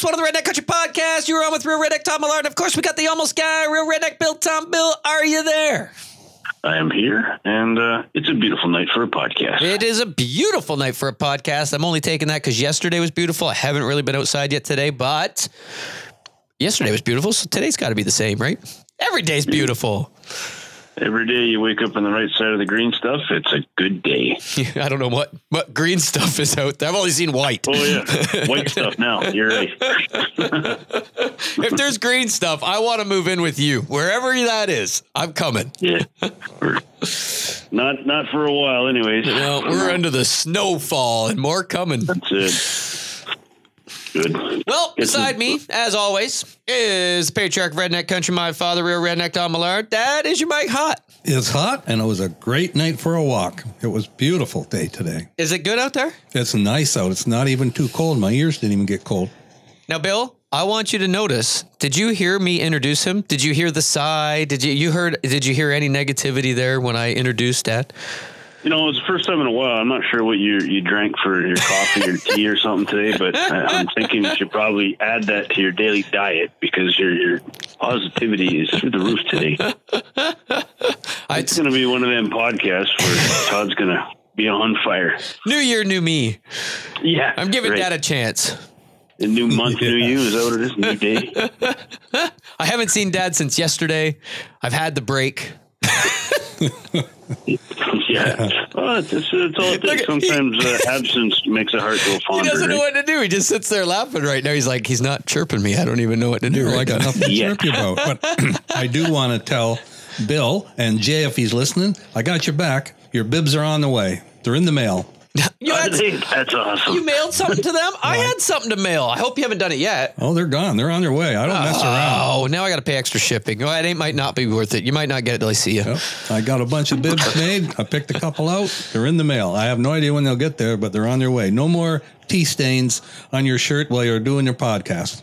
folks. One of the Redneck Country Podcast. You're on with Real Redneck Todd Millard. Of course, we got the almost guy, Real Redneck Bill Tom. Bill, are you there? I am here, and uh, it's a beautiful night for a podcast. It is a beautiful night for a podcast. I'm only taking that because yesterday was beautiful. I haven't really been outside yet today, but yesterday was beautiful, so today's got to be the same, right? Every day's beautiful. Every day you wake up on the right side of the green stuff, it's a good day. I don't know what what green stuff is out there. I've only seen white. Oh yeah, white stuff. Now you're right. if there's green stuff, I want to move in with you wherever that is. I'm coming. Yeah, not not for a while, anyways. No, we're under the snowfall and more coming. That's it. Good. Well, beside me, as always, is patriarch of redneck country, my father, real redneck Don Millard. Dad, is your mic hot? It's hot, and it was a great night for a walk. It was beautiful day today. Is it good out there? It's nice out. It's not even too cold. My ears didn't even get cold. Now, Bill, I want you to notice. Did you hear me introduce him? Did you hear the sigh? Did you you heard? Did you hear any negativity there when I introduced Dad? You know, it was the first time in a while. I'm not sure what you you drank for your coffee or tea or something today, but I'm thinking you should probably add that to your daily diet because your your positivity is through the roof today. It's going to be one of them podcasts where Todd's going to be on fire. New year, new me. Yeah, I'm giving right. Dad a chance. a new month, new you. Is that what it is? New day. I haven't seen Dad since yesterday. I've had the break. yeah. Well, it's, it's, it's all it Look takes. at- he- Sometimes uh, absence makes a heart go He doesn't know what to do. He just sits there laughing right now. He's like, he's not chirping me. I don't even know what to do. Well, I got now. nothing to Yeah. chirp you about. But I do want to tell Bill and Jay, if he's listening, I got your back. Your bibs are on the way. They're in the mail. You, had, That's awesome. you mailed something to them? I had something to mail. I hope you haven't done it yet. Oh, they're gone. They're on their way. I don't mess around. Oh, now I got to pay extra shipping. Oh, it ain't, might not be worth it. You might not get it till I see you. Yep. I got a bunch of bibs made. I picked a couple out. They're in the mail. I have no idea when they'll get there, but they're on their way. No more tea stains on your shirt while you're doing your podcast.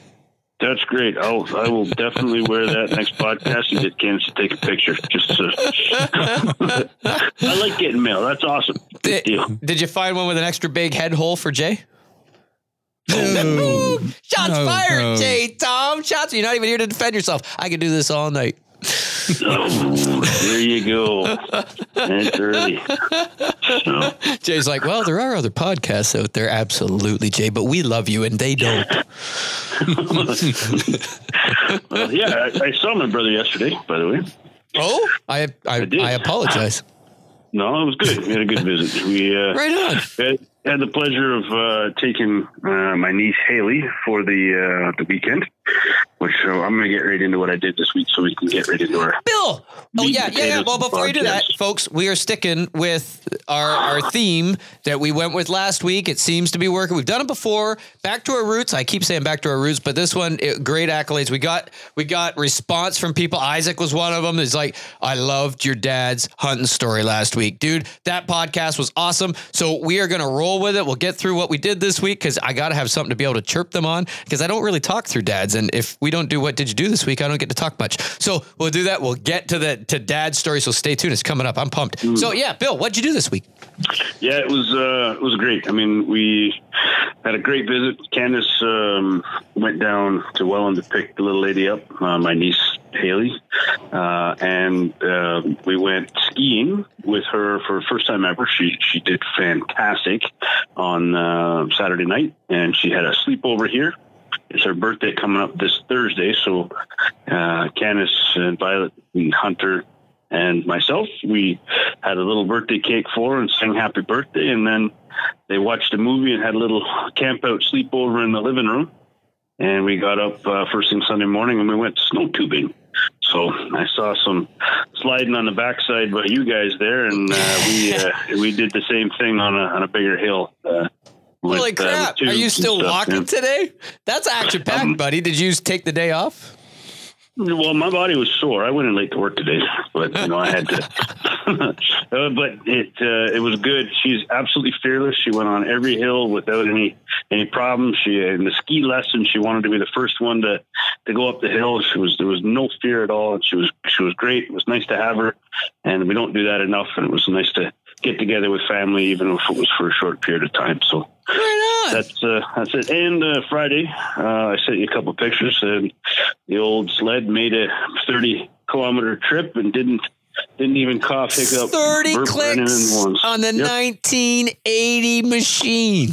That's great. I'll I will definitely wear that next podcast and get Candace to take a picture. Just to, I like getting mail. That's awesome. Did, deal. did you find one with an extra big head hole for Jay? No. Shots No, fired, no. Jay, Tom. Shots. You're not even here to defend yourself. I could do this all night. Oh, there you go. It's early. So, Jay's like, well, there are other podcasts out there. Absolutely, Jay, but we love you and they don't. well, yeah, I, I saw my brother yesterday. By the way, Oh, I I, I, did. apologize. no, it was good. We had a good visit. We uh, Right on. had, had the pleasure of uh, taking uh, my niece Haley for the uh, the weekend, which uh, I'm going to get right into what I did this week, so we can get right into our Bill. Oh yeah, yeah, yeah. Well, before we do that, folks, we are sticking with our our theme that we went with last week. It seems to be working. We've done it before. Back to our roots. I keep saying back to our roots, but this one, it, great accolades. We got we got response from people. Isaac was one of them. He's like, I loved your dad's hunting story last week, dude. That podcast was awesome. So we are gonna roll with it. We'll get through what we did this week because I got to have something to be able to chirp them on because I don't really talk through dads, and if we don't do what did you do this week, I don't get to talk much. So we'll do that. We'll get to the to dad's story. So stay tuned. It's coming up. I'm pumped. So yeah, Bill, what'd you do this week? Yeah, it was uh, it was great. I mean, we had a great visit. Candace um, went down to Welland to pick the little lady up, uh, my niece Haley, uh, and uh, we went skiing with her for the first time ever. She she did fantastic on uh, Saturday night, and she had a sleepover here. It's her birthday coming up this Thursday, so uh, and Violet and Hunter and myself, we had a little birthday cake for her and sang happy birthday. And then they watched a movie and had a little camp out sleepover in the living room. And we got up uh, first thing Sunday morning and we went snow tubing. So I saw some sliding on the backside by you guys there, and uh, we uh, we did the same thing on a on a bigger hill. Uh, Holy uh, crap! Are you still stuff, walking today? That's action packed, Um, buddy. Did you take the day off? Well, my body was sore. I went in late to work today, but you know I had to. uh, but it uh, it was good. She's absolutely fearless. She went on every hill without any any problems. She in the ski lesson, she wanted to be the first one to to go up the hill. She was there was no fear at all, and she was she was great. It was nice to have her, and we don't do that enough. And it was nice to get together with family, even if it was for a short period of time. So Right on. That's uh, that's it. And uh, Friday, uh, I sent you a couple pictures, and the old sled made a thirty kilometer trip and didn't didn't even cough, hiccup, 30 burp, or anything clicks once. on the Yep. 1980 machine.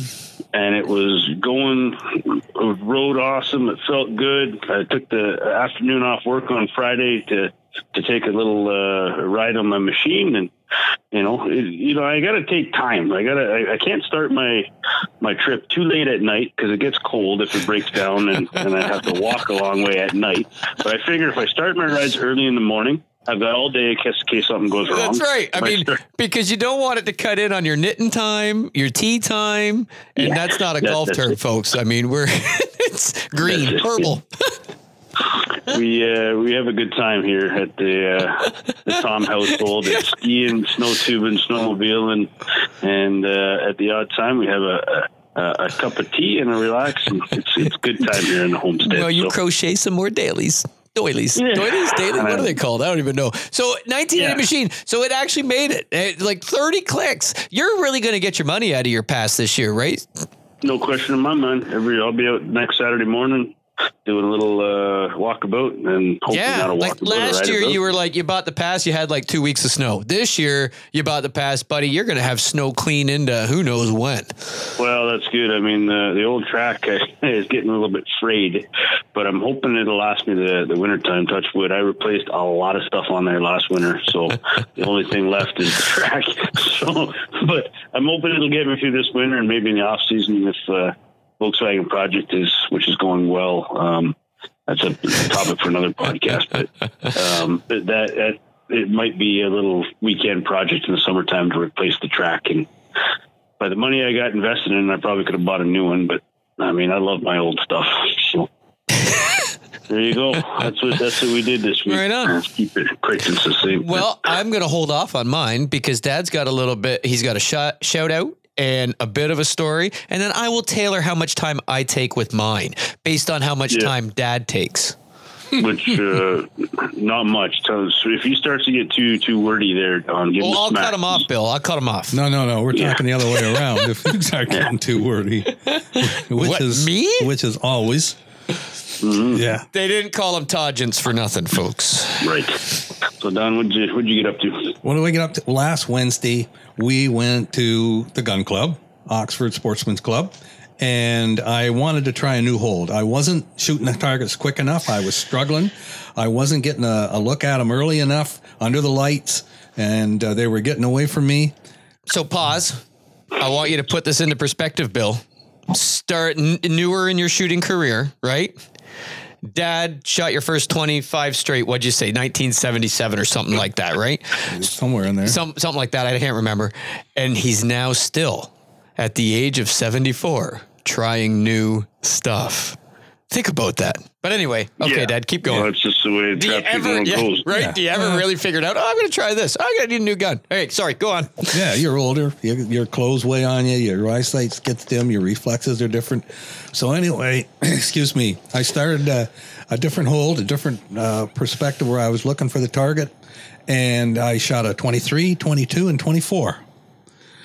and it was going it rode awesome. It felt good. I took the afternoon off work on Friday to to take a little uh, ride on my machine, and you know, it, you know, I got to take time. I got to. I, I can't start my my trip too late at night because it gets cold if it breaks down, and, and I have to walk a long way at night. But I figure if I start my rides early in the morning. I've got all day in case, in case something goes wrong. That's right. I If mean, because you don't want it to cut in on your knitting time, your tea time, and Yeah. that's not a That- golf term, it. folks. I mean, we're it's green, That's it. purple. we uh, we have a good time here at the uh, the Tom household. It's skiing, snow tubing, snowmobiling, and uh, at the odd time we have a, a a cup of tea and a relax. And it's it's good time here in the homestead. Well, you so. crochet some more dailies. Doilies. Yeah. Doilies, daily. What are they called? I don't even know. So 1980 Yeah. machine. So it actually made it. Eh, Like 30 clicks. You're really going to get your money out of your pass this year, right? no question in my mind. Every I'll be out next Saturday morning doing a little uh, walkabout and Yeah. not a Like last year, you were like, you bought the pass, you had like two weeks of snow. This year, you bought the pass, buddy. You're going to have snow clean into who knows when. Well, that's good. I mean, uh, the old track is getting a little bit frayed, but I'm hoping it'll last me the the winter time. Touch wood. I replaced a lot of stuff on there last winter, so the only thing left is the track. So, but I'm hoping it'll get me through this winter and maybe in the off season if uh, Volkswagen project is which is going well. Um, that's a topic for another podcast, but um, but that, that it might be a little weekend project in the summertime to replace the track and by the money I got invested in, I probably could have bought a new one. But I mean, I love my old stuff. So there you go. That's what that's what we did this week. Right on. Let's keep it quick and succinct. Well, I'm going to hold off on mine because Dad's got a little bit. He's got a shot, shout out and a bit of a story, and then I will tailor how much time I take with mine based on how much Yeah. time Dad takes. which uh, not much. So if he starts to get too too wordy there, Don, give Well, him a I'll smack. cut him off, Bill. I'll cut him off. No, no, no. We're Yeah. talking the other way around. If you start getting too wordy, which What, is me? which is always, Mm-hmm. yeah. They didn't call him Todgents for nothing, folks. Right. So Don, what'd you what'd you get up to? What did we get up to? Last Wednesday, we went to the gun club, Oxford Sportsman's Club, and I wanted to try a new hold. I wasn't shooting the targets quick enough. I was struggling. I wasn't getting a, a look at them early enough under the lights, and uh, they were getting away from me. So pause. I want you to put this into perspective, Bill. Start n- newer in your shooting career, right? Dad shot your first 25 straight. What'd you say? 1977 or something like that, right? Somewhere in there. Some, something like that. I can't remember. And he's now still at the age of 74 trying new stuff. Think about that. But anyway, okay, Yeah. Dad, keep Well, going. that's just the way Do you trap shooting ever, world yeah, goes. right? Yeah. Do you ever really figured out, oh, I'm going to try this. I got to need a new gun. All right, sorry, go on. Yeah, you're older. Your, your clothes weigh on you. Your eyesight gets dim. Your reflexes are different. So anyway, excuse me. I started uh, a different hold, a different uh, perspective where I was looking for the target, and I shot a 23, 22, and 24.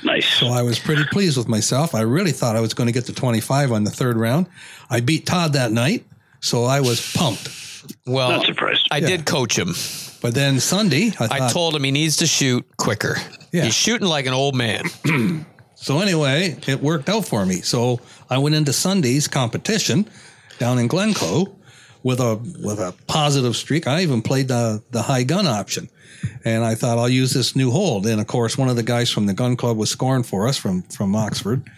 Nice. So I was pretty pleased with myself. I really thought I was going to get to 25 on the third round. I beat Todd that night, so I was pumped. Well, Not surprised. I did coach him. But then Sunday, I thought, I told him he needs to shoot quicker. Yeah. He's shooting like an old man. So anyway, it worked out for me. So I went into Sunday's competition down in Glencoe with a with a positive streak. I even played the the high gun option, and I thought I'll use this new hold. And of course, one of the guys from the gun club was scoring for us from from Oxford,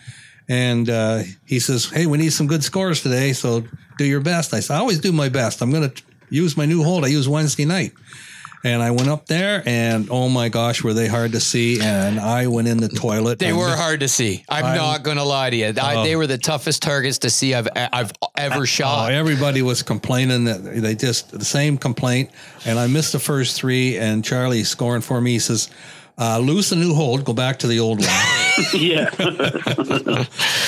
and uh, he says, "Hey, we need some good scores today, so do your best." I said, "I always do my best. I'm going to use my new hold. I use Wednesday night." And I went up there, and oh my gosh, were they hard to see! And I went in the toilet. They were hard to see. I'm I'm- not going to lie to you. I, they were the toughest targets to see I've I've ever Oh, shot. everybody was complaining that they just the same complaint, and I missed the first three. And Charlie scoring for me. He says, uh, "Loose a new hold, go back to the old one." yeah.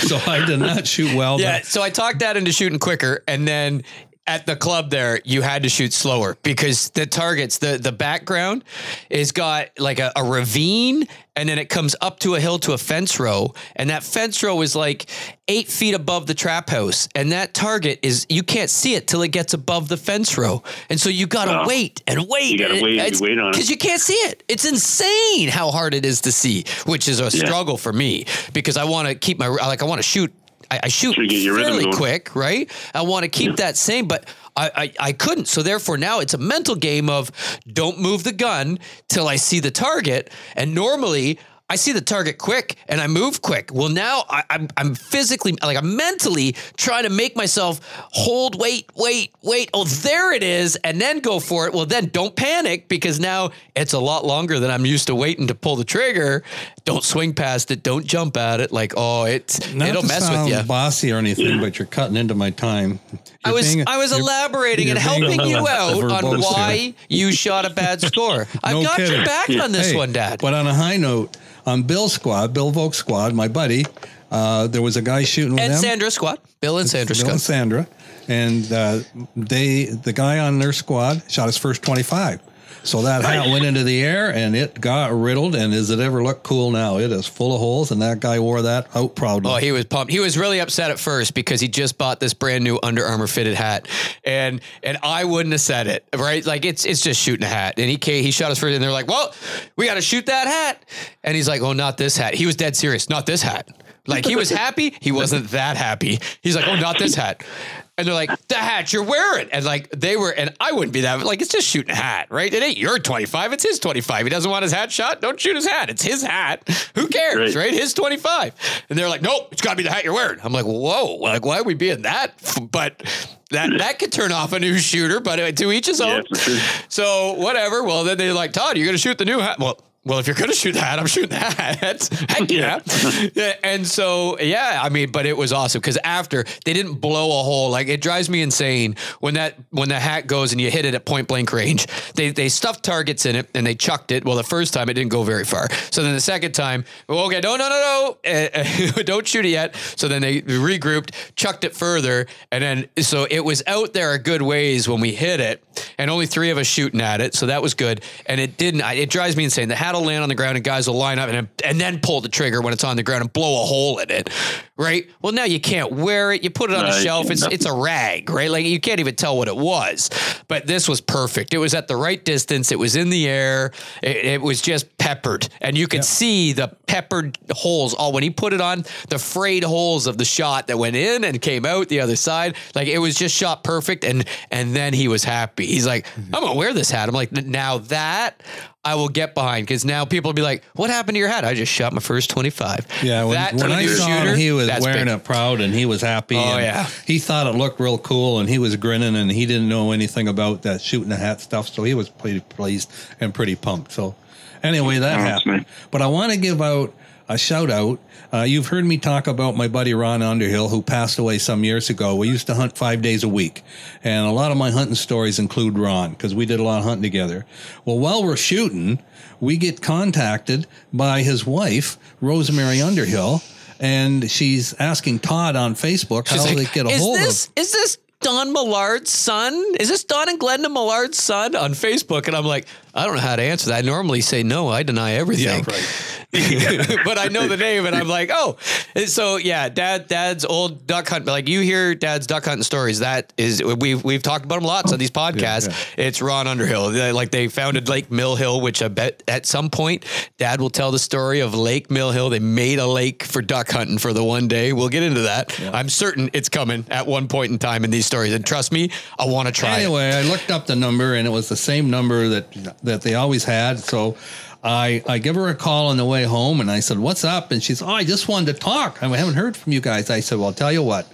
so I did not shoot well. yeah, so I talked that into shooting quicker, and then at the club there, you had to shoot slower because the targets, the the background is got like a, a ravine and then it comes up to a hill to a fence row. And that fence row is like eight feet above the trap house. And that target is you can't see it till it gets above the fence row. And so you gotta Oh. wait and wait. You gotta wait and wait on it. Because you can't see it. It's insane how hard it is to see, which is a struggle for me because I want to keep my like I want to shoot. I, I shoot So you get rhythm fairly quick, right? I want to keep that same, but I, I I couldn't. So therefore, now it's a mental game of don't move the gun till I see the target. And normally. I see the target quick and I move quick. Well, now I, I'm I'm physically like I'm mentally trying to make myself hold, wait, wait, wait. Oh, there it is, and then go for it. Well, then don't panic because now it's a lot longer than I'm used to waiting to pull the trigger. Don't swing past it. Don't jump at it. Like oh, it Not it'll mess with you. bossy or anything, but you're cutting into my time. I You're was being- I was elaborating and helping you out on why here. you shot a bad score. I've No got your kidding. back on this Hey, one, Dad. But on a high note, on Bill's squad, Bill Volk's squad, my buddy, uh, there was a guy shooting with and them. Sandra squad, Bill and Sandra Bill and squad. Sandra, and uh, they the guy on their squad shot his first twenty five. So that hat went into the air and it got riddled. And does it ever look cool now? It is full of holes, and that guy wore that out proudly. Oh, he was pumped. He was really upset at first because he just bought this brand new Under Armour fitted hat, and and I wouldn't have said it right. Like it's it's just shooting a hat, and he he shot us first, and they're like, "Well, we got to shoot that hat," and he's like, "Oh, not this hat." He was dead serious. Not this hat. Like he was happy. He wasn't that happy. He's like, "Oh, not this hat." And they're like, the hat you're wearing. And like they were, and I wouldn't be that, like, it's just shooting a hat, right? It ain't your 25, it's his 25. He doesn't want his hat shot. Don't shoot his hat. It's his hat. Who cares, Right. right? His 25. And they're like, nope, it's got to be the hat you're wearing. I'm like, whoa, like, why are we being that? But that that could turn off a new shooter, but to each his Yeah, own. for sure. So whatever. Well, then they're like, Todd, you're going to shoot the new hat. Well, well, if you're going to shoot that, I'm shooting that. Heck yeah. And so, yeah, I mean, but it was awesome because after they didn't blow a hole, like it drives me insane when that when the hat goes and you hit it at point blank range. They they stuffed targets in it and they chucked it. Well, the first time it didn't go very far. So then the second time, okay, no, no, no, no, uh, don't shoot it yet. So then they regrouped, chucked it further, and then so it was out there a good ways when we hit it, and only three of us shooting at it. So that was good, and it didn't. It drives me insane. The hat will land on the ground and guys will line up and and then pull the trigger when it's on the ground and blow a hole in it, right? Well, now you can't wear it. You put it on a shelf. It's it's a rag, right? Like you can't even tell what it was. But this was perfect. It was at the right distance. It was in the air. It, it was just peppered, and you could see the peppered holes. All when he put it on, the frayed holes of the shot that went in and came out the other side. Like it was just shot perfect, and and then he was happy. He's like, I'm gonna wear this hat. I'm like, now that. I will get behind because now people will be like, "What happened to your hat?" I just shot my first twenty-five. Yeah, when, that when to a I saw shooter, him, he was wearing big. it proud and he was happy. Oh, and yeah. he thought it looked real cool and he was grinning and he didn't know anything about that shooting the hat stuff, so he was pretty pleased and pretty pumped. So anyway, that Oh, happened. nice. But I want to give out a shout out. Uh, you've heard me talk about my buddy Ron Underhill, who passed away some years ago. We used to hunt five days a week, and a lot of my hunting stories include Ron because we did a lot of hunting together. Well, while we're shooting, we get contacted by his wife, Rosemary Underhill, and she's asking Todd on Facebook She's how like, they get a hold this, of. Is this Don Millard's son? Is this Don and Glenda Millard's son on Facebook? And I'm like, I don't know how to answer that. I normally say no. I deny everything. but I know the name, and I'm like, oh, And so yeah, dad, dad's old duck hunt. Like you hear dad's duck hunting stories. That is, we've we've talked about him lots on these podcasts. It's Ron Underhill. They- Like they founded Lake Mill Hill, which I bet at some point dad will tell the story of Lake Mill Hill. They made a lake for duck hunting for the one day. We'll get into that. I'm certain it's coming at one point in time in these stories. And trust me, I want to try it. Anyway, I looked up the number and it was the same number that that they always had. So I I give her a call on the way home and I said, "What's up?" And she's, "Oh, I just wanted to talk. I haven't heard from you guys." I said, "Well, I'll tell you what."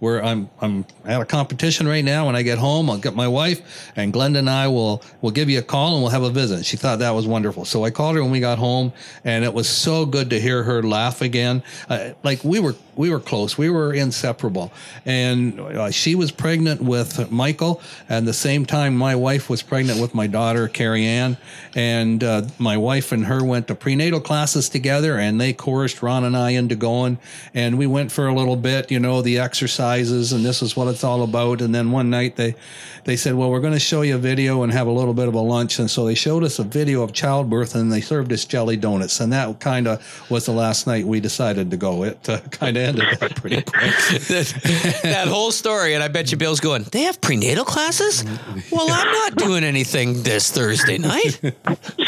We're, I'm I'm at a competition right now. When I get home, I'll get my wife and Glenda and I will will give you a call and we'll have a visit. She thought that was wonderful, so I called her when we got home, and it was so good to hear her laugh again. Uh, like we were we were close, we were inseparable, and uh, she was pregnant with Michael, and the same time my wife was pregnant with my daughter Carrie Ann, and uh, my wife and her went to prenatal classes together, and they coerced Ron and I into going, and we went for a little bit, you know, the exercise exercises and this is what it's all about. And then one night they, they said, well, we're going to show you a video and have a little bit of a lunch. And so they showed us a video of childbirth and they served us jelly donuts. And that kind of was the last night we decided to go. It uh, kind of ended up pretty quick. that, that whole story, and I bet you Bill's going, they have prenatal classes? Well, I'm not doing anything this Thursday night.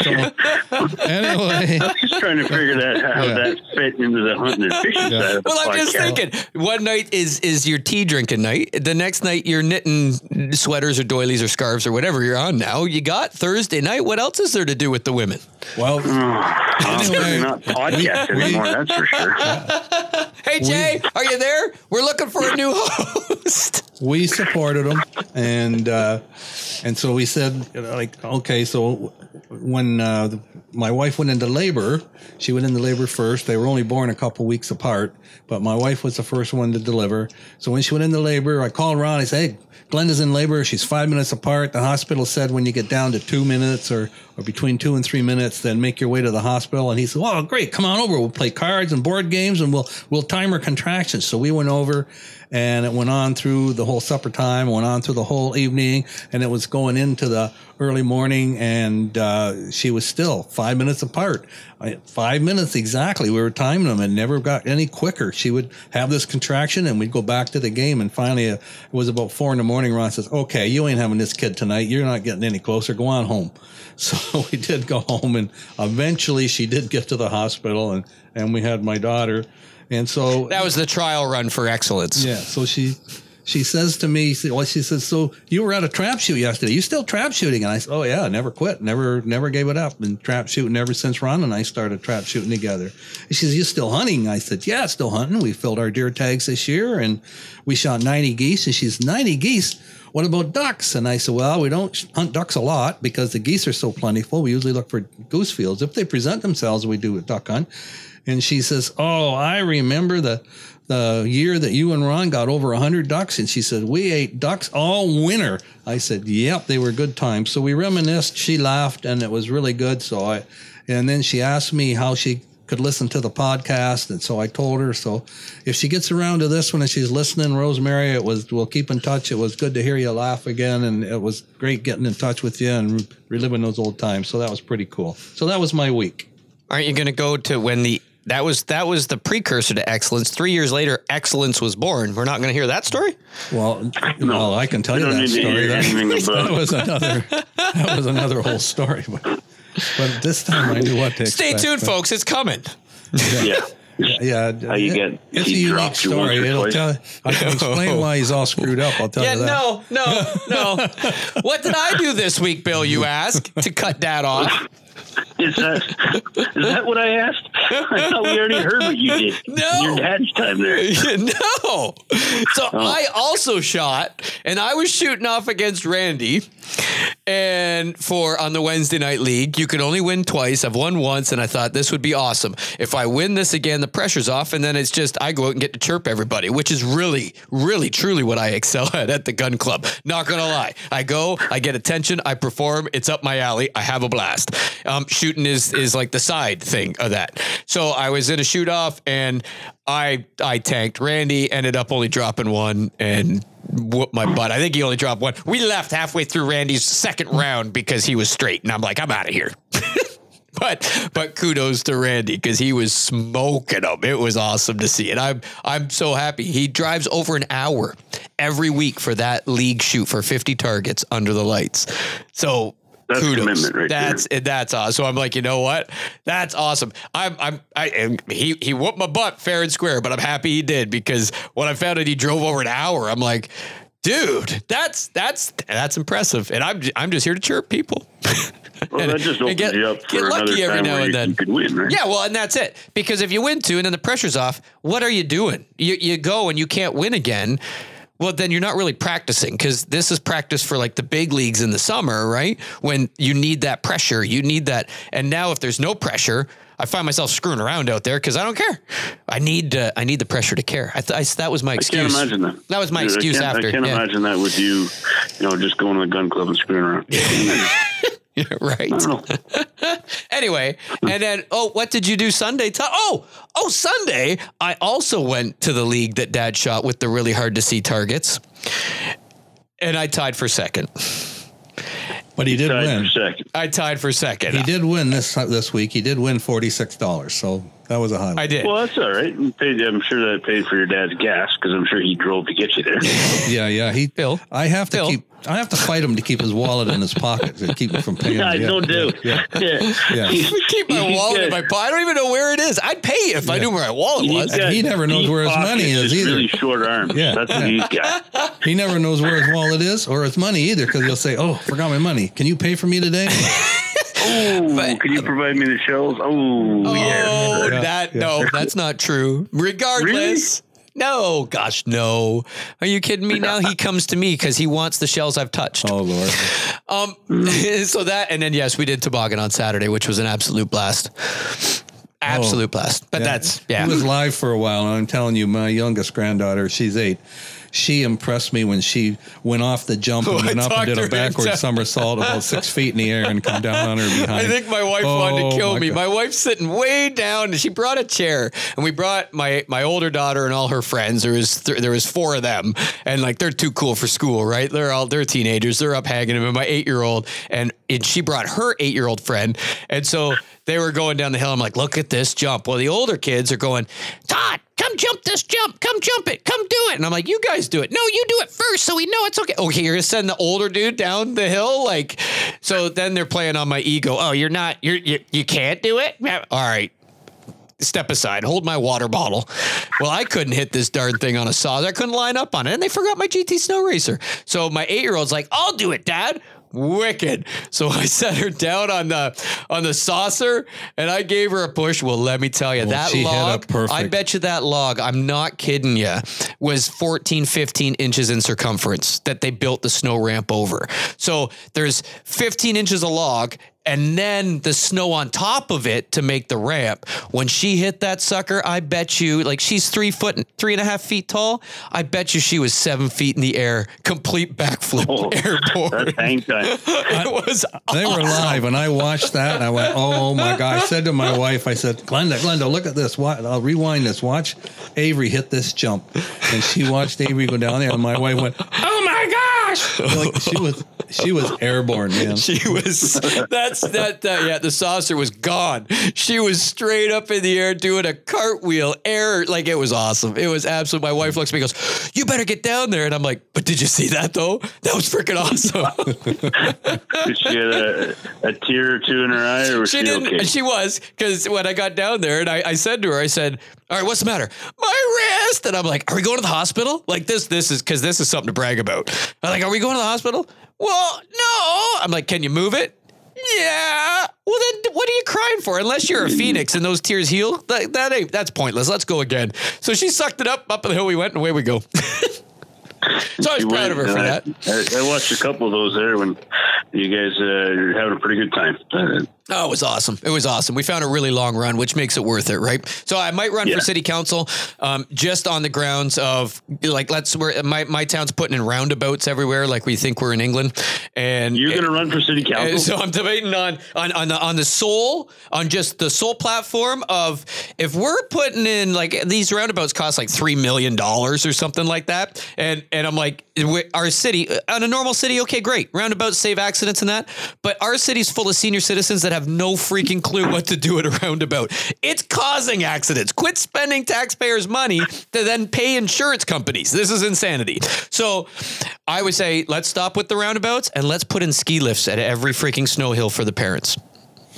So anyway, I was just trying to figure that how Yeah. that fit into the hunting and fishing Yeah. side of the Well, I'm just thinking, one night is is your tea drinking night. The next night you're knitting sweaters or doilies or scarves or whatever you're on now. You got Thursday night. What else is there to do with the women? well, I'm Anyway, not podcast anymore, that's for sure. Hey Jay, are you there? We're looking for a new host. we supported them and uh, and so we said you know, like okay so when uh, the- my wife went into labor she went into labor first they were only born a couple weeks apart but my wife was the first one to deliver so when she went into labor i called around i said hey Glenda's in labor. She's five minutes apart. The hospital said when you get down to two minutes or, or between two and three minutes, then make your way to the hospital. And he said, "Oh, great, come on over. We'll play cards and board games, and we'll we'll time her contractions." So we went over, and it went on through the whole supper time, went on through the whole evening, and it was going into the early morning, and uh, she was still five minutes apart. I, five minutes exactly. We were timing them, and never got any quicker. She would have this contraction, and we'd go back to the game. And finally, uh, it was about four in the morning. Ron says, "Okay, you ain't having this kid tonight. You're not getting any closer. Go on home." So we did go home, and eventually she did get to the hospital, and and we had my daughter, and so That was the trial run for excellence. yeah. So she she says to me, she- well, she says, "So you were at a trap shoot yesterday? You still trap shooting?" And I said, "Oh yeah, never quit, never never gave it up, been trap shooting ever since Ron and I started trap shooting together." And she says, "You still hunting?" I said, "Yeah, still hunting. We filled our deer tags this year, and we shot ninety geese." And she's ninety geese. What about ducks? And I said, well, we don't hunt ducks a lot because the geese are so plentiful. We usually look for goose fields. If they present themselves, we do a duck hunt. And she says, oh, I remember the the year that you and Ron got over 100 ducks. And she said, we ate ducks all winter. I said, yep, they were good times. So we reminisced. She laughed and it was really good. So I, and then she asked me how she could listen to the podcast. And so I told her, so if she gets around to this one and she's listening, Rosemary, it was, we'll keep in touch. It was good to hear you laugh again. And it was great getting in touch with you and reliving those old times. So that was pretty cool. So that was my week. Aren't you going to go to when the that was that was the precursor to excellence. Three years later, excellence was born. We're not going to hear that story. Well, well, I can tell you that story. That, that was another. That was another whole story. But, but this time I knew what to Stay expect. tuned, But, folks. It's coming. Yeah. Yeah, How you it- get- it's a unique dropped you once story. It'll twice. tell. I can explain why he's all screwed up. I'll tell Yeah, you that. no, no, no. what did I do this week, Bill? You ask to cut that off. Is that is that what I asked? I thought we already heard what you did. No. Your dad's time there. no. So I also shot, and I was shooting off against Randy. And for on the Wednesday night league, you could only win twice. I've won once, and I thought this would be awesome. If I win this again, the pressure's off, and then it's just I go out and get to chirp everybody, which is really, really, truly what I excel at at the gun club. Not gonna lie, I go, I get attention, I perform. It's up my alley. I have a blast. Um, shooting is is like the side thing of that. So I was in a shoot off, and I I tanked. Randy ended up only dropping one and whooped my butt. I think he only dropped one. We left halfway through Randy's second round because he was straight, and I'm like, I'm out of here. but but kudos to Randy because he was smoking them. It was awesome to see, and I'm I'm so happy. He drives over an hour every week for that league shoot for 50 targets under the lights. So. That's kudos. commitment right there. that's eh, that's awesome. So I'm like, you know what? That's awesome. I'm I'm I and he he whooped my butt fair and square, but I'm happy he did because when I found out he drove over an hour, I'm like, dude, that's that's that's impressive. And I'm I'm just here to chirp people. Well, And- that just opens get- you up get lucky another every time now and then. you could win, right? Yeah, well, and that's it. Because if you win two and then the pressure's off, what are you doing? You you go and you can't win again. Well, then you're not really practicing because this is practice for like the big leagues in the summer, right? When you need that pressure, you need that. And now, if there's no pressure, I find myself screwing around out there because I don't care. I need uh, I need the pressure to care. I, th- I that was my I excuse. can't imagine that. That was my Dude, excuse I after. I can't yeah. imagine that with you, you know, just going to the gun club and screwing around. Yeah, right. I don't know. Anyway, and then oh, what did you do Sunday? Tom? Oh, oh, Sunday. I also went to the league that Dad shot with the really hard to see targets, and I tied for second. But he did Tied win. for second. I tied for second. He did win this this week. He did win forty six dollars. So that was a highlight. I did. Well, that's all right. Paid, I'm sure that paid for your dad's gas because I'm sure he drove to get you there. Yeah, yeah. He Bill. I have to Bill. keep. I have to fight him to keep his wallet in his pocket to keep him from paying. yeah, yeah, no doubt. Yeah, Yeah. Yeah. Keep my wallet in my pocket. I don't even know where it is. I'd pay you if I knew where my wallet He's was. got He never knows where his money is either. Really short arms. Yeah. That's what he's got. He never knows where his wallet is or his money either because he'll say, "Oh, forgot my money. Can you pay for me today?" Oh, But- can you provide me the shells? Oh, yeah. Oh, Yeah, that yeah. no, that's not true. Regardless. No, gosh, no. Are you kidding me now? He comes to me because he wants the shells I've touched. oh Lord. Um, so that, and then yes, we did toboggan on Saturday, which was an absolute blast. Absolute blast. But that's yeah. He was live for a while, and I'm telling you, my youngest granddaughter, she's eight. She impressed me when she went off the jump and Oh, I went up and did a backward somersault about six feet in the air and come down on her behind. I think my wife wanted Oh, to kill my me. God. My wife's sitting way down, and she brought a chair, and we brought my my older daughter and all her friends. There was th- there was four of them, and like they're too cool for school, right? They're all they're teenagers. They're up hanging. And my eight year old, and and she brought her eight year old friend, and so they were going down the hill. I'm like, look at this jump. Well, the older kids are going, Todd, come jump this jump. Come jump it. Come do it. And I'm like, you guys do it. No, you do it first, so we know it's okay. Okay, you're gonna send the older dude down the hill, like. So then they're playing on my ego. Oh, you're not. You're you, you can't do it. All right. Step aside. Hold my water bottle. Well, I couldn't hit this darn thing on a saw. I couldn't line up on it, and they forgot my GT Snow Racer. So my eight year old's like, "I'll do it, Dad." Wicked. So I set her down on the on the saucer, and I gave her a push. Well, let me tell you, that she hit log. I bet you that log. I'm not kidding you. Was 14, 15 inches in circumference that they built the snow ramp over. So there's 15 inches of log and then the snow on top of it to make the ramp. When she hit that sucker, I bet you, like she's three foot, and three and a half feet tall. I bet you she was seven feet in the air, complete backflip Oh, airborne. That's hang time. it was They were live, and I watched that, and I went, "Oh my god!" I said to my wife, "I said, Glenda, Glenda, look at this. Watch, I'll rewind this. Watch Avery hit this jump." And she watched Avery go down there, and my wife went, "Oh my gosh!" Like she was, she was airborne, man. She was that's that uh, yeah the saucer was gone. She was straight up in the air doing a cartwheel air like it was awesome. It was absolute. My wife looks at me and goes, "You better get down there." And I'm like, "But did you see that though? That was freaking awesome." Did she get a, a tear or two in her eye, or was she she, didn't. okay? She was because when I got down there and I, I said to her, I said, "All right, what's the matter? My wrist." And I'm like, "Are we going to the hospital? Like this? This is because this is something to brag about." I'm like, "Are we going to the hospital?" Well, no. I'm like, "Can you move it?" Yeah. Well, then what are you crying for? Unless you're a phoenix and those tears heal, that, that ain't that's pointless. Let's go again. So she sucked it up. Up the hill we went, and away we go. so I was proud of her for and that. I, I, I watched a couple of those there when you guys uh, are having a pretty good time. Uh, Oh, it was awesome. It was awesome. We found a really long run, which makes it worth it, right? So I might run Yeah. for city council um, just on the grounds of like let's where my, my town's putting in roundabouts everywhere, like we think we're in England. And you're going to run for city council? so I'm debating on on on the on the soul on just the soul platform of if we're putting in like these roundabouts cost like three million dollars or something like that, and and I'm like our city on a normal city, okay, great, roundabouts save accidents and that, but our city's full of senior citizens that have no freaking clue what to do at a roundabout. It's causing accidents. Quit spending taxpayers' money to then pay insurance companies. This is insanity. So I would say let's stop with the roundabouts and let's put in ski lifts at every freaking snow hill for the parents.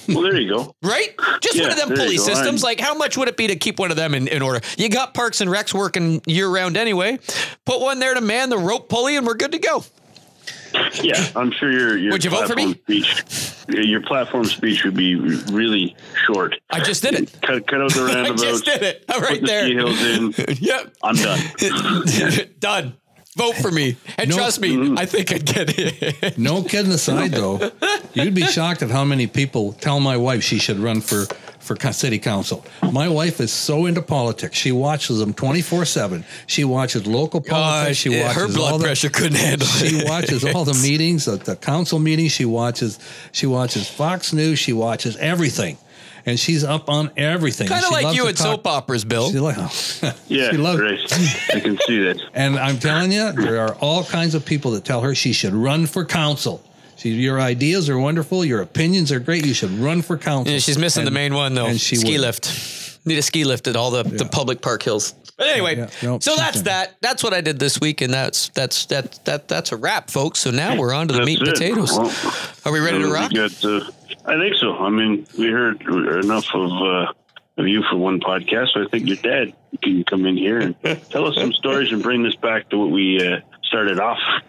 well, there you go. Right? Just one of them pulley systems. Like, how much would it be to keep one of them in, in order? You got Parks and Recs working year round anyway. Put one there to man the rope pulley, and we're good to go. Yeah, I'm sure your your Would you vote for platform me? speech, your platform speech would be really short. I just did it. Cut, cut out the random. I just did it. I'm Put right the ski there. hills in. Yep. I'm done. Done. Vote for me. And No. trust me, mm-hmm. I think I'd get it. No kidding aside, though, you'd be shocked at how many people tell my wife she should run for for city council. My wife is so into politics. She watches them 24 7. She watches local politics. She Yeah, watches her blood all the, pressure couldn't handle it. she it. watches all the meetings, the, the council meetings. She watches she watches Fox News. She watches everything. And she's up on everything. Kind of like you at talk- soap operas, Bill. She like, Yeah, she loves, right. I can see that. and I'm telling you, there are all kinds of people that tell her she should run for council. She, your ideas are wonderful. Your opinions are great. You should run for council. Yeah, she's missing the main one though. and she ski would. lift. Need a ski lift at all the, the public park hills. But anyway, Yeah, yeah. Nope, so that's can. that. That's what I did this week, and that's that's that that that's a wrap, folks. So now we're on to the That's meat and it. potatoes. Well, Are we ready to rock? Got, uh, I think so. I mean, we heard enough of uh, of you for one podcast, so I think your dad can come in here and tell us some stories and bring this back to what we uh, started off doing.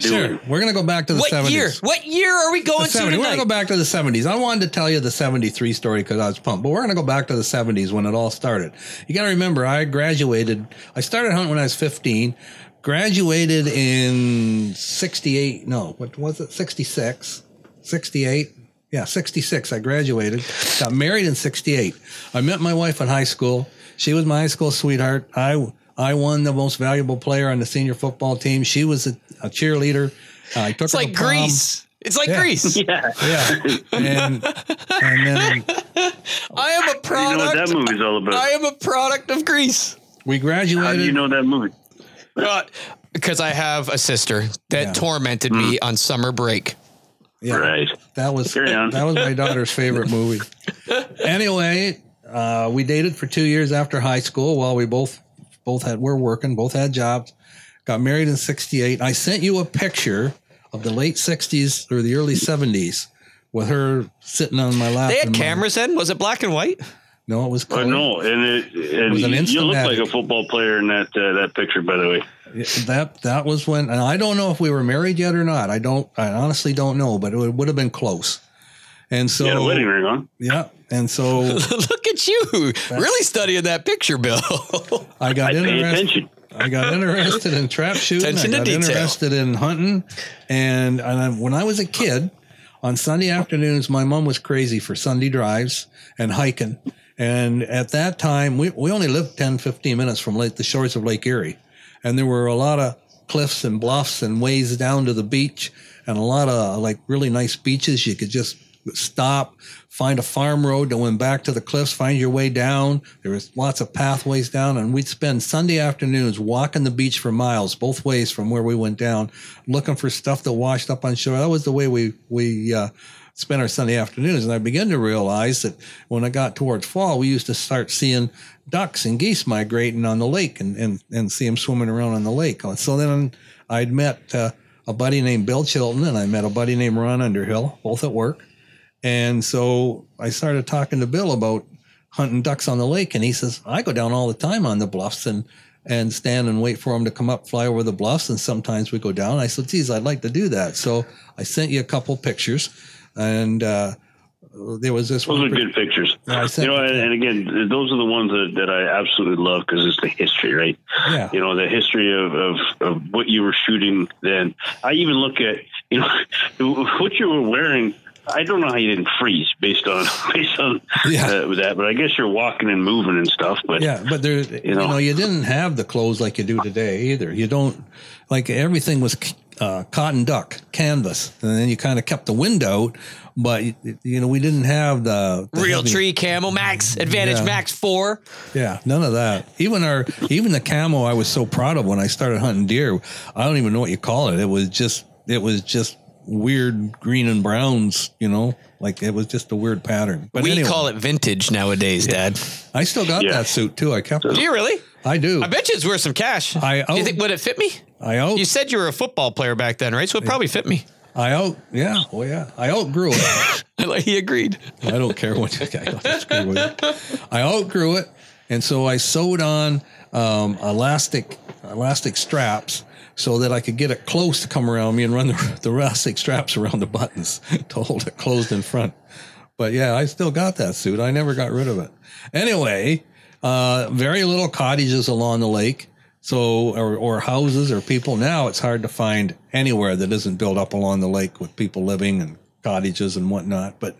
Sure. We're going to go back to the What 70s. year? What year are we going to 70s. We're going to go back to the 70s. I wanted to tell you the 73 story because I was pumped, but we're going to go back to the 70s when it all started. You got to remember, I graduated, I started hunting when I was 15, graduated in 68, no, what was it? 66, 68. Yeah, 66. I graduated, got married in 68. I met my wife in high school. She was my high school sweetheart. I, I won the most valuable player on the senior football team. She was a, a cheerleader. Uh, I took It's her like to. Grease. It's like Yeah. Grease. Yeah. Yeah, and and then I am a product. You know what product. that movie's all about? I am a product of Grease. we graduated. How do you know that movie? Uh, because I have a sister that Yeah. tormented me hmm. on summer break. Yeah, Right. that was that was my daughter's favorite movie. Anyway, uh, we dated for two years after high school while we both both had were working, both had jobs. Got married in '68. I sent you a picture of the late '60s or the early '70s with her sitting on my lap. They had and my- cameras then. Was it black and white? No, it was I color. know, and it and was an you instant look like a football player in that uh, that picture, by the way. That that was when, and I don't know if we were married yet or not. I don't. I honestly don't know, but it would, would have been close. And so, You had a wedding ring on. yeah, and so Look at you, really studying that picture, Bill. I got I pay interested. I got interested in trap shooting. Attention I got interested in hunting, and, and I, when I was a kid, on Sunday afternoons, my mom was crazy for Sunday drives and hiking. And at that time, we, we only lived 10, 15 minutes from lake, the shores of Lake Erie. And there were a lot of cliffs and bluffs and ways down to the beach and a lot of like really nice beaches. You could just stop, find a farm road that went back to the cliffs, find your way down. There was lots of pathways down, and we'd spend Sunday afternoons walking the beach for miles, both ways from where we went down, looking for stuff that washed up on shore. That was the way we we uh, spent our Sunday afternoons. And I began to realize that when I got towards fall, we used to start seeing ducks and geese migrating on the lake and and, and see them swimming around on the lake. So then I'd met. Uh, a buddy named Bill Chilton and I met a buddy named Ron Underhill, both at work. And so I started talking to Bill about hunting ducks on the lake, and he says, I go down all the time on the bluffs and and stand and wait for them to come up, fly over the bluffs, and sometimes we go down. I said, geez, I'd like to do that. So I sent you a couple pictures, and uh, there was this Those one. are good pictures. Yeah, you sent know, you- and, and again, those are the ones that, that I absolutely love because it's the history, right? Yeah. You know, the history of, of, of what you were shooting then. I even look at, you know, what you were wearing. I don't know how you didn't freeze based on based on Yeah. uh, that, but I guess you're walking and moving and stuff. But Yeah, but there, you know, know. you didn't have the clothes like you do today either. You don't like everything was uh, cotton duck canvas, and then you kind of kept the wind out. But you, you know, we didn't have the, the Real heavy- tree camo max advantage Yeah. max four. Yeah, none of that. Even our, even the camo, I was so proud of when I started hunting deer. I don't even know what you call it. It was just, it was just weird green and browns. You know, like it was just a weird pattern. But we anyway, call it vintage nowadays, Dad. I still got Yeah. that suit too. I kept Do it. Do you really? I do. I bet you it's worth some cash. I you think, would it fit me? I out. You said you were a football player back then, right? So it probably fit me. I out. Yeah. Oh yeah. I outgrew it. like he agreed. I don't care what you I don't with. I outgrew it, and so I sewed on um, elastic elastic straps so that I could get it close to come around me and run the, the elastic straps around the buttons to hold it closed in front. But yeah, I still got that suit. I never got rid of it. Anyway, uh, very little cottages along the lake. So, or, or houses or people. Now it's hard to find anywhere that isn't built up along the lake with people living and cottages and whatnot. But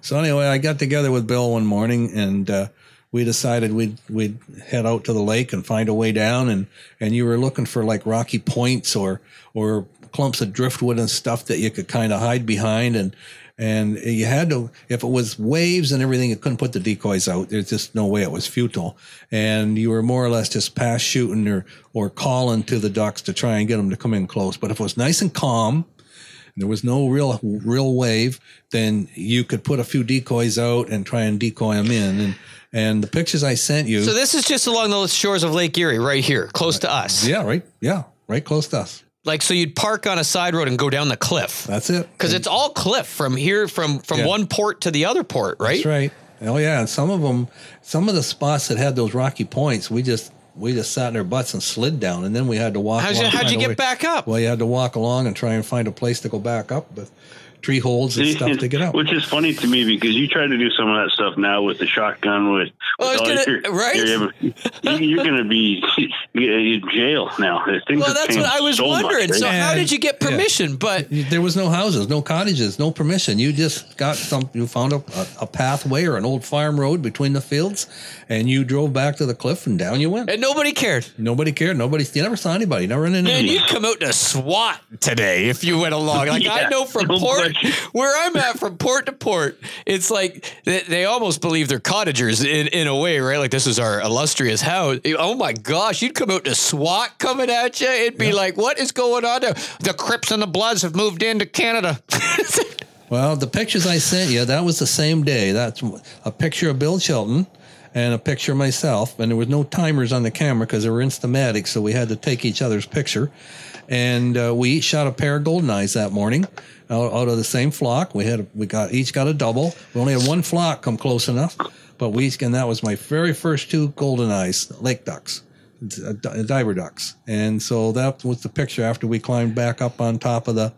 so anyway, I got together with Bill one morning and uh, we decided we'd we'd head out to the lake and find a way down. And and you were looking for like rocky points or or clumps of driftwood and stuff that you could kind of hide behind and and you had to if it was waves and everything you couldn't put the decoys out there's just no way it was futile and you were more or less just pass shooting or or calling to the ducks to try and get them to come in close but if it was nice and calm there was no real real wave then you could put a few decoys out and try and decoy them in and and the pictures i sent you So this is just along the shores of Lake Erie, right here, close to us. yeah right yeah right close to us Like so, you'd park on a side road and go down the cliff that's it because it's all cliff from here, from from Yeah. one port to the other port, right? That's right. Oh yeah, and some of them, some of the spots that had those rocky points, we just we just sat in our butts and slid down, and then we had to walk. How'd you, along, how'd you get way- back up? Well, you had to walk along and try and find a place to go back up with tree holds and stuff to get out. Which is funny to me because you try to do some of that stuff now with the shotgun. With, Well, I with all gonna- your- right? You're, you're going to be in jail now. Things Well, that's what I was so much, wondering. right? So, how did you get yeah. permission? But There was no houses, no cottages, no permission. You just got some. You found a, a, a pathway or an old farm road between the fields, and you drove back to the cliff, and down you went. and nobody cared. Nobody cared. Nobody. You never saw anybody. Never ran into. Man, anybody. you'd come out to SWAT today if you went along. Like I know from no port question. where I'm at, from port to port, it's like they, they almost believe they're cottagers in, in a way, right? Like this is our illustrious house. Oh my gosh, you'd come out to SWAT coming at you. It'd be like, what is going on there? The Crips and the Bloods have moved into Canada. Well, the pictures I sent you, that was the same day. That's a picture of Bill Shelton and a picture of myself. And there was no timers on the camera because they were Instamatic, so we had to take each other's picture. And uh, we each shot a pair of golden eyes that morning out, out of the same flock. We had we got each got a double. We only had one flock come close enough, but we each and that was my very first two golden eyes, lake ducks. uh, Diver ducks, and so that was the picture after we climbed back up on top of the,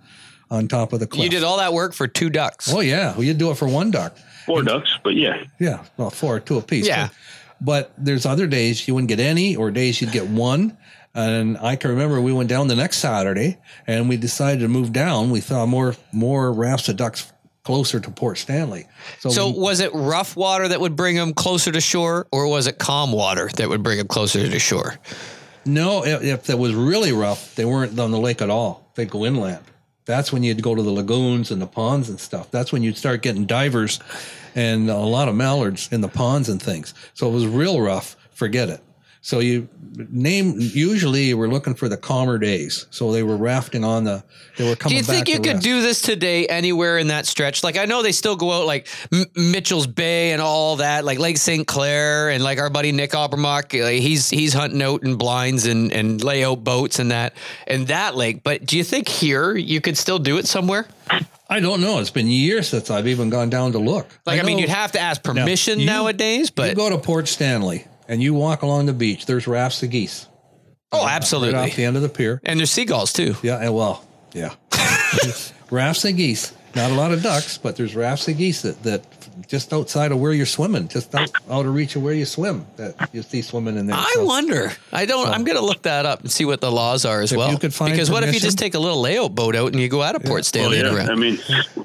on top of the cliff. you did all that work for two ducks. Oh yeah, well, you'd do it for one duck. Four ducks, but yeah. Yeah, well, four, two apiece. Yeah. But, but there's other days you wouldn't get any, or days you'd get one. And I can remember we went down the next Saturday, and we decided to move down. We saw more more rafts of ducks closer to Port Stanley. So, So we- was it rough water that would bring them closer to shore, or was it calm water that would bring them closer to shore? no, if, if it was really rough, they weren't on the lake at all. They'd go inland. That's when you'd go to the lagoons and the ponds and stuff. That's when you'd start getting divers and a lot of mallards in the ponds and things. So it was real rough. Forget it. So you name usually you were looking for the calmer days. So they were rafting on the. They were coming. Do you think you could rest. do this today anywhere in that stretch? Like I know they still go out like M- Mitchell's Bay and all that, like Lake St. Clair and like our buddy Nick Obermock. Like he's he's hunting out in blinds and and layout boats and that and that lake. But do you think here you could still do it somewhere? I don't know. It's been years since I've even gone down to look. Like I, mean, you'd have to ask permission you- nowadays. But. You go to Port Stanley and you walk along the beach. There's rafts of geese oh, right absolutely. off the end of the pier. and there's seagulls too. Yeah, and well, yeah. rafts of geese. Not a lot of ducks, but there's rafts of geese that, that just outside of where you're swimming, just out, out of reach of where you swim, that you see swimming in there. I So, wonder. I don't. I'm gonna look that up and see what the laws are as If well. you could find because what if you just take a little layout boat out and you go out of Port Well, Stanley and yeah. around? I mean,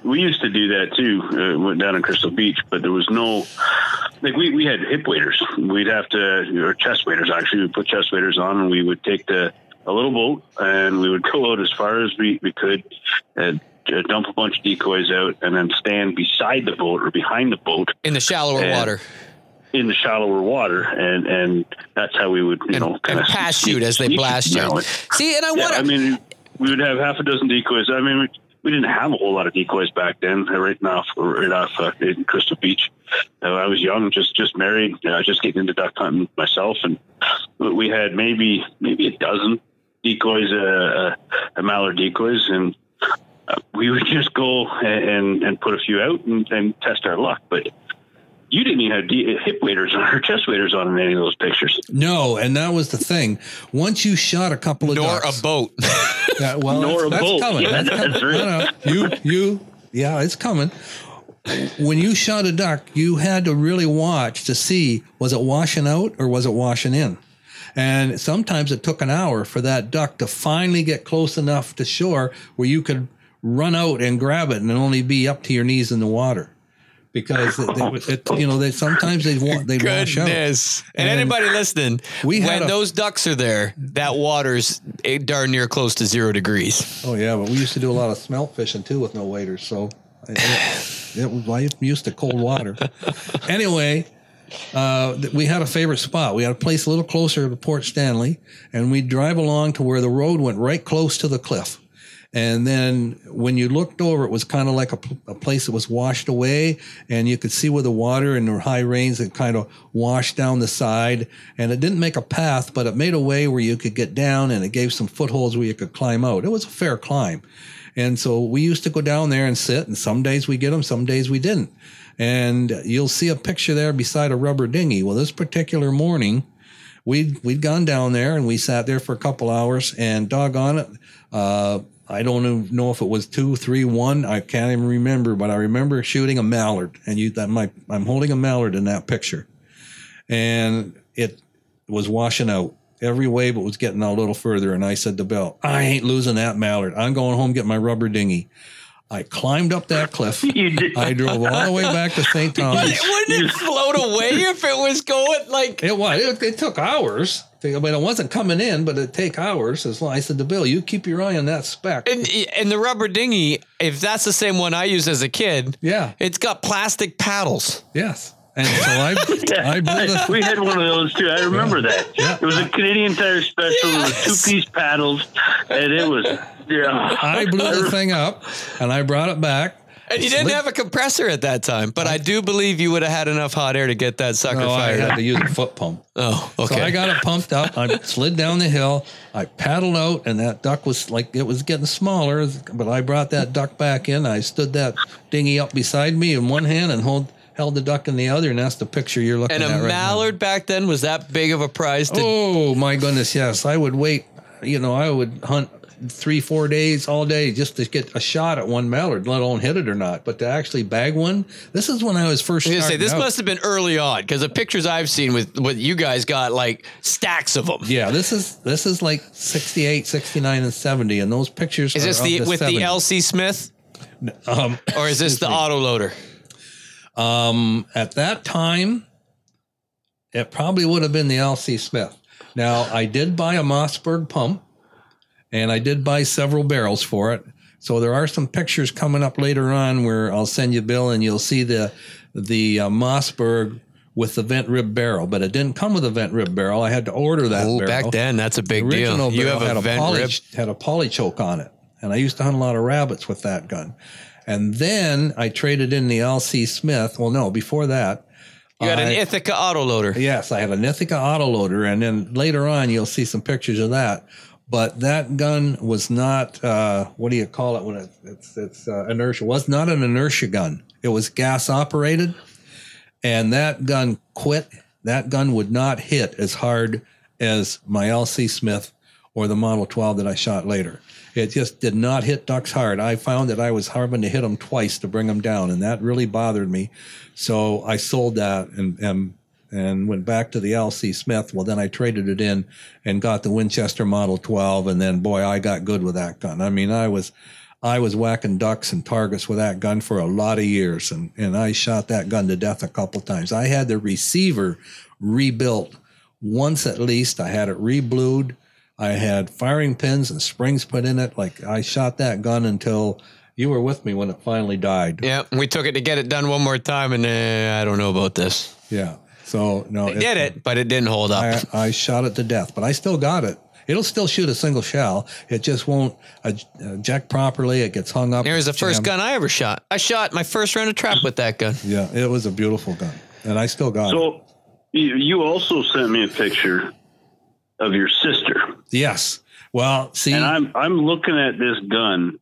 we used to do that too. Uh, went down in Crystal Beach, but there was no like we, we had hip waders. We'd have to or chest waders actually. We'd put chest waders on, and we would take the a little boat, and we would go out as far as we, we could, and uh, dump a bunch of decoys out, and then stand beside the boat or behind the boat in the shallower Yeah. water. in the shallower water, and and that's how we would you and, know kind of pass shoot as they blast you. See, and I Yeah, wonder. I mean, we would have half a dozen decoys. I mean, we, we didn't have a whole lot of decoys back then. Right off, right off uh, in Crystal Beach. Uh, I was young, just just married, uh, just getting into duck hunting myself, and we had maybe maybe a dozen decoys, uh, uh, uh, mallard decoys, and we would just go and and, and put a few out and, and test our luck, but. You didn't even have de- hip waders on or chest waders on in any of those pictures. No, and that was the thing. Once you shot a couple of nor ducks, a boat. Yeah, well, Nor that's, a that's boat. coming. Yeah, that's coming. that's right. No, no. You, you, yeah, it's coming. When you shot a duck, you had to really watch to see was it washing out or was it washing in. And sometimes it took an hour for that duck to finally get close enough to shore where you could run out and grab it and only be up to your knees in the water because it, it, it, you know they sometimes they want they wash out. Goodness. And, And anybody listening, we when a- those ducks are there, that water's darn near close to zero degrees. Oh yeah, but we used to do a lot of smelt fishing too with no waders, so it, it was I'm used to cold water. anyway, uh, we had a favorite spot. We had a place a little closer to Port Stanley, and we'd drive along to where the road went right close to the cliff. And then when you looked over, it was kind of like a place that was washed away, and you could see where the water and the high rains had kind of washed down the side. And it didn't make a path, but it made a way where you could get down, and it gave some footholds where you could climb out. It was a fair climb. And so we used to go down there and sit, and some days we get them, some days we didn't. And you'll see a picture there beside a rubber dinghy. Well, this particular morning, we'd we'd gone down there and we sat there for a couple hours and doggone it uh, i don't know if it was two three one i can't even remember but i remember shooting a mallard and you my i'm holding a mallard in that picture. And it was washing out. Every wave it was getting a little further and i said to bill i ain't losing that mallard. I'm going home get my rubber dinghy i climbed up that cliff You did. i drove all the way back to st thomas But Wouldn't it float away if it was going like It was. It, it took hours. I mean, it wasn't coming in, but it'd take hours. As long I said to Bill, you keep your eye on that speck. and, and the rubber dinghy, if that's the same one I used as a kid, yeah. it's got plastic paddles. Yes. And so I, I blew the, we had one of those too. I remember that. Yeah. It was a Canadian Tire special. It was two piece paddles, and it was yeah. I blew the thing up, and I brought it back. And you didn't have a compressor at that time, but I do believe you would have had enough hot air to get that sucker No, I fired had to use a foot pump. Oh, okay. So I got it pumped up. I slid down the hill. I paddled out, and that duck was like it was getting smaller. But I brought that duck back in. I stood that dinghy up beside me in one hand and hold held the duck in the other, and that's the picture you're looking and at a right now. mallard back then was that big of a prize to Oh my goodness, yes. I would wait. You know, I would hunt three, four days all day just to get a shot at one mallard, let alone hit it or not. But to actually bag one, this is when I was first. I was say this out. must have been early on because the pictures I've seen with what you guys got like stacks of them. Yeah, this is this is like 68, 69, and 70. And those pictures Is are this of the, with the LC Smith Um, or is this the auto loader? um, at that time, it probably would have been the LC Smith. Now, I did buy a Mossberg pump and I did buy several barrels for it. So there are some pictures coming up later on where I'll send you Bill and you'll see the the uh, Mossberg with the vent rib barrel, but it didn't come with a vent rib barrel. I had to order that Oh, barrel. back then that's a big The original deal. You barrel have had a vent poly, rib. had a poly choke on it, and I used to hunt a lot of rabbits with that gun. And then I traded in the LC Smith. Well, no, before that, You had an I- Ithaca auto loader. Yes, I had an Ithaca autoloader, and then later on you'll see some pictures of that. But that gun was not uh, what do you call it when it, it's it's uh, inertia? Was not an inertia gun. It was gas operated, and that gun quit. That gun would not hit as hard as my LC Smith or the Model 12 that I shot later. It just did not hit ducks hard. I found that I was having to hit them twice to bring them down, and that really bothered me. So I sold that and and and went back to the LC Smith. Well, then I traded it in and got the Winchester Model 12, and then boy, I got good with that gun. I mean, I was I was whacking ducks and targets with that gun for a lot of years, and and I shot that gun to death a couple times. I had the receiver rebuilt once at least. I had it reblued. I had firing pins and springs put in it. Like I shot that gun until you were with me when it finally died. Yeah, we took it to get it done one more time, and uh, I don't know about this. Yeah. So no, It did it, but it didn't hold up. I, I shot it to death, but I still got it. It'll still shoot a single shell. It just won't eject properly. It gets hung up. It was the first jammed. gun I ever shot. I shot my first round of trap with that gun. Yeah, it was a beautiful gun, and I still got it. So you, you also sent me a picture of your sister, Yes. Well, see, and I'm I'm looking at this gun,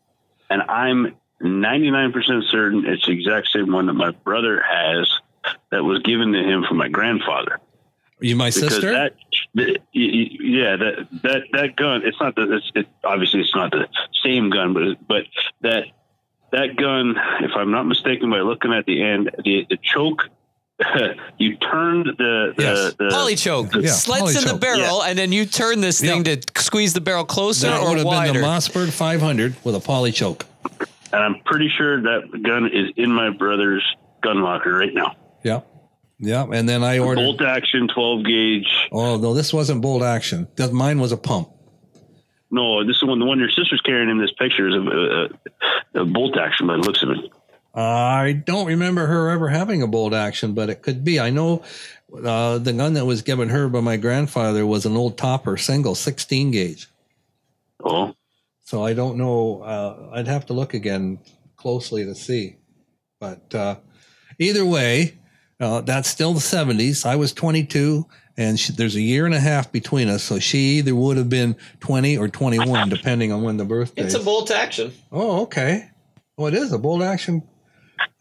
and I'm 99% certain it's the exact same one that my brother has that was given to him from my grandfather. you my Because sister. that, the- y- y- yeah, that that that gun. It's not the. It's, it, obviously, it's not the same gun, but but that that gun. If I'm not mistaken, by looking at the end, the the choke. you turned the the, Yes. the Polychoke Yeah, slits in the polychoke. barrel, and then you turn this thing Yeah. to squeeze the barrel closer that or would have been the Mossberg 500 with a poly choke. and I'm pretty sure that gun is in my brother's gun locker right now. Yeah. And then I ordered. Bolt action, 12 gauge. Oh, no, this wasn't bolt action. That mine was a pump. No, this is one. The one your sister's carrying in this picture is a, a, a bolt action by the looks of it. I don't remember her ever having a bolt action, but it could be. I know uh, the gun that was given her by my grandfather was an old topper single 16 gauge. Oh. So I don't know. Uh, I'd have to look again closely to see. But uh, either way, uh, that's still the 70s. I was 22, and she, there's a year and a half between us. So she either would have been 20 or 21, depending on when the birthday. It's a bolt action. Oh, okay. Well, it is a bolt action.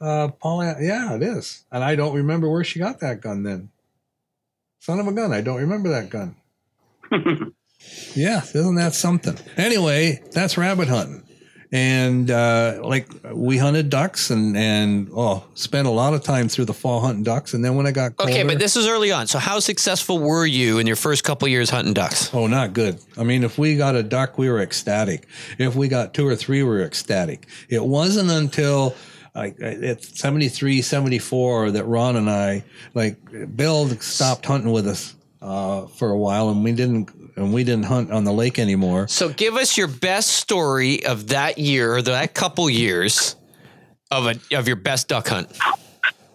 Uh, poly. Yeah, it is. And I don't remember where she got that gun then. Son of a gun. I don't remember that gun. yeah, isn't that something? Anyway, that's rabbit hunting. And uh, like we hunted ducks and and oh, spent a lot of time through the fall hunting ducks. And then when I got colder, Okay, but this is early on. So how successful were you in your first couple years hunting ducks? Oh, not good. I mean, if we got a duck, we were ecstatic. If we got two or three, we were ecstatic. It wasn't until like at 73, 74 that Ron and I, like Bill stopped hunting with us uh, for a while and we didn't, and we didn't hunt on the lake anymore. So give us your best story of that year or that couple years of a of your best duck hunt.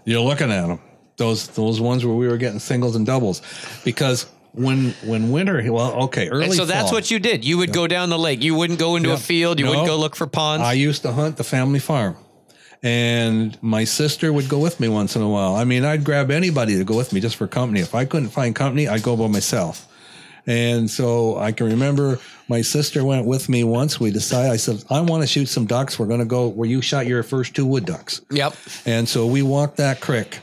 You're looking at them. Those, those ones where we were getting singles and doubles because when, when winter, well, okay, early And so that's fall, what you did. You would go down the lake. You wouldn't go into a field. You No. wouldn't go look for ponds. I used to hunt the family farm. And my sister would go with me once in a while. I mean, I'd grab anybody to go with me just for company. If I couldn't find company, I'd go by myself. And so I can remember my sister went with me once. We decided, I said, I want to shoot some ducks. We're going to go where you shot your first two wood ducks. yep. And so we walked that creek.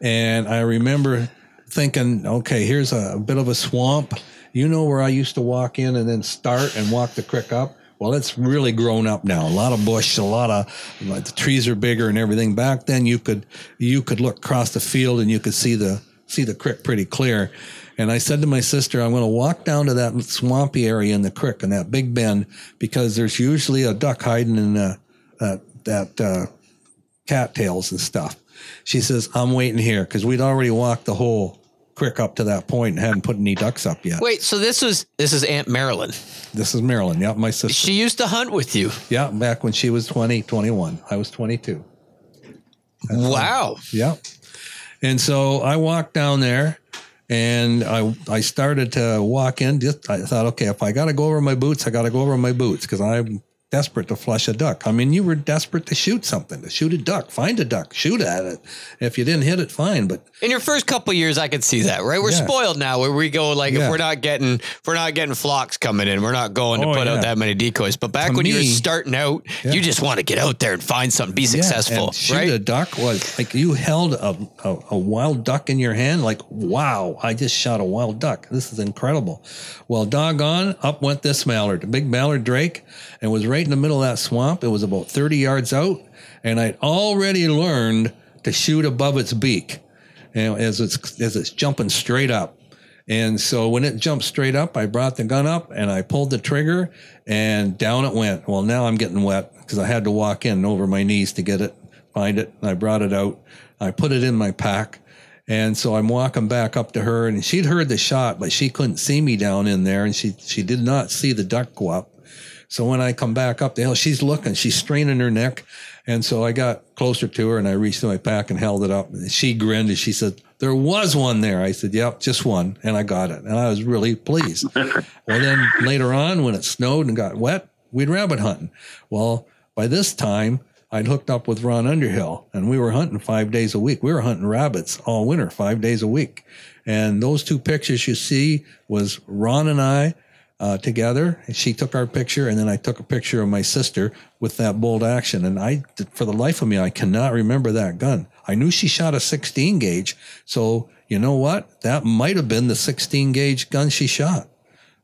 And I remember thinking, okay, here's a, bit of a swamp. You know where I used to walk in and then start and walk the creek up? Well, it's really grown up now. A lot of bush, a lot of like, the trees are bigger and everything. Back then, you could you could look across the field and you could see the see the creek pretty clear. And I said to my sister, I'm going to walk down to that swampy area in the creek and that big bend because there's usually a duck hiding in uh, uh, that uh, cattails and stuff. She says, I'm waiting here because we'd already walked the whole creek up to that point and hadn't put any ducks up yet. Wait, so this was this is Aunt Marilyn. This is Marilyn. Yeah, my sister. She used to hunt with you. Yeah, back when she was 20, 21. I was 22. Wow. Yeah. And so I walked down there and I I started to walk in. Just I thought, okay, if I got to go over my boots, I got to go over my boots because I'm desperate to flush a duck. I mean, you were desperate to shoot something, to shoot a duck, find a duck, shoot at it. If you didn't hit it, fine. But In your first couple years, I could see that, right? We're Yeah. spoiled now, where we go like Yeah. if we're not getting if we're not getting flocks coming in, we're not going to Oh, put yeah. out that many decoys. But back To when you were starting out, you just want to get out there and find something, be successful, shoot right? a duck was like you held a, a, a wild duck in your hand, like, wow, I just shot a wild duck. This is incredible. Well, doggone, up went this mallard, a big mallard drake, and was right in the middle of that swamp. It was about 30 yards out, and I'd already learned to shoot above its beak and as it's as it's jumping straight up. And so when it jumped straight up, I brought the gun up and I pulled the trigger and down it went. Well, now I'm getting wet because I had to walk in over my knees to get it, find it. I brought it out. I put it in my pack. And so I'm walking back up to her and she'd heard the shot, but she couldn't see me down in there and she, she did not see the duck go up. So when I come back up the hill, she's looking, she's straining her neck. And so I got closer to her and I reached in my pack and held it up. And she grinned and she said, There was one there. I said, Yep, just one. And I got it. And I was really pleased. well, then later on, when it snowed and got wet, we'd rabbit hunting. Well, by this time, I'd hooked up with Ron Underhill and we were hunting five days a week. We were hunting rabbits all winter, five days a week. And those two pictures you see was Ron and I uh, together. She took our picture, and then I took a picture of my sister with that bolt action. And I, for the life of me, I cannot remember that gun. I knew she shot a 16 gauge, so you know what? That might have been the 16 gauge gun she shot.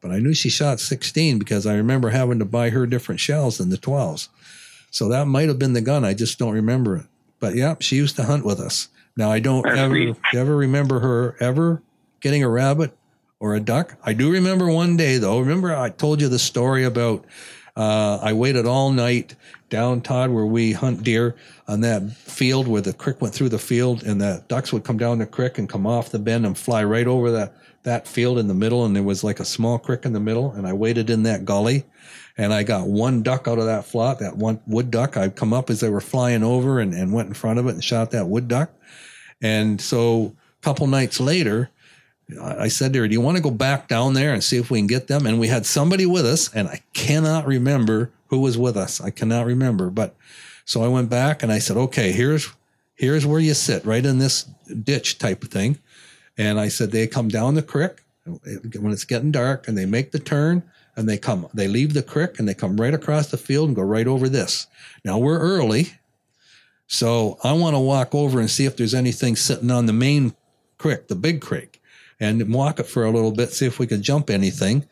But I knew she shot 16 because I remember having to buy her different shells than the 12s. So that might have been the gun. I just don't remember it. But yeah, she used to hunt with us. Now I don't ever ever remember her ever getting a rabbit or a duck. I do remember one day though. Remember I told you the story about Uh, I waited all night down Todd where we hunt deer on that field where the creek went through the field, and the ducks would come down the creek and come off the bend and fly right over that that field in the middle, and there was like a small creek in the middle, and I waited in that gully, and I got one duck out of that flock, that one wood duck. I'd come up as they were flying over and, and went in front of it and shot that wood duck, and so a couple nights later. I said to her, Do you want to go back down there and see if we can get them? And we had somebody with us, and I cannot remember who was with us. I cannot remember. But so I went back and I said, Okay, here's here's where you sit, right in this ditch type of thing. And I said, They come down the creek when it's getting dark and they make the turn and they come, they leave the creek and they come right across the field and go right over this. Now we're early. So I want to walk over and see if there's anything sitting on the main creek, the big creek and walk it for a little bit, see if we could jump anything,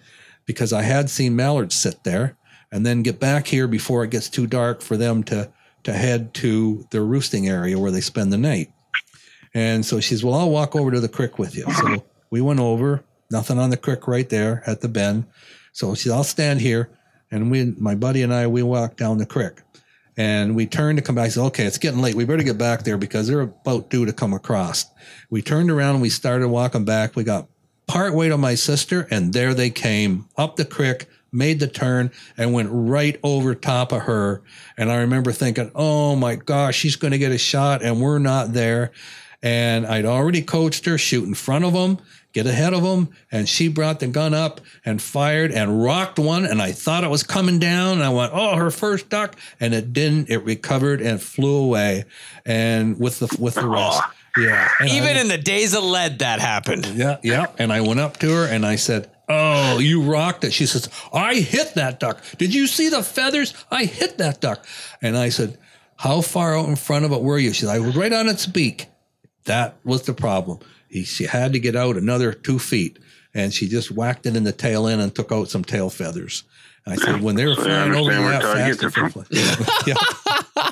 because I had seen mallards sit there, and then get back here before it gets too dark for them to to head to their roosting area where they spend the night. And so she says, "Well, I'll walk over to the creek with you." So we went over, nothing on the creek right there at the bend. So she said, "I'll stand here," and we, my buddy and I, we walked down the creek. And we turned to come back. I said, okay, it's getting late. We better get back there because they're about due to come across. We turned around and we started walking back. We got part way to my sister, and there they came up the creek, made the turn, and went right over top of her. And I remember thinking, oh my gosh, she's going to get a shot, and we're not there. And I'd already coached her, shoot in front of them, get ahead of them. And she brought the gun up and fired and rocked one. And I thought it was coming down. And I went, oh, her first duck. And it didn't. It recovered and flew away. And with the, with the rest. Yeah. Even I, in the days of lead, that happened. yeah. Yeah. And I went up to her and I said, Oh, you rocked it. She says, I hit that duck. Did you see the feathers? I hit that duck. And I said, How far out in front of it were you? She said, I was right on its beak. That was the problem. He, she had to get out another two feet, and she just whacked it in the tail end and took out some tail feathers. I said, when they were So flying over understand where that fast, gets it they're fly- yeah.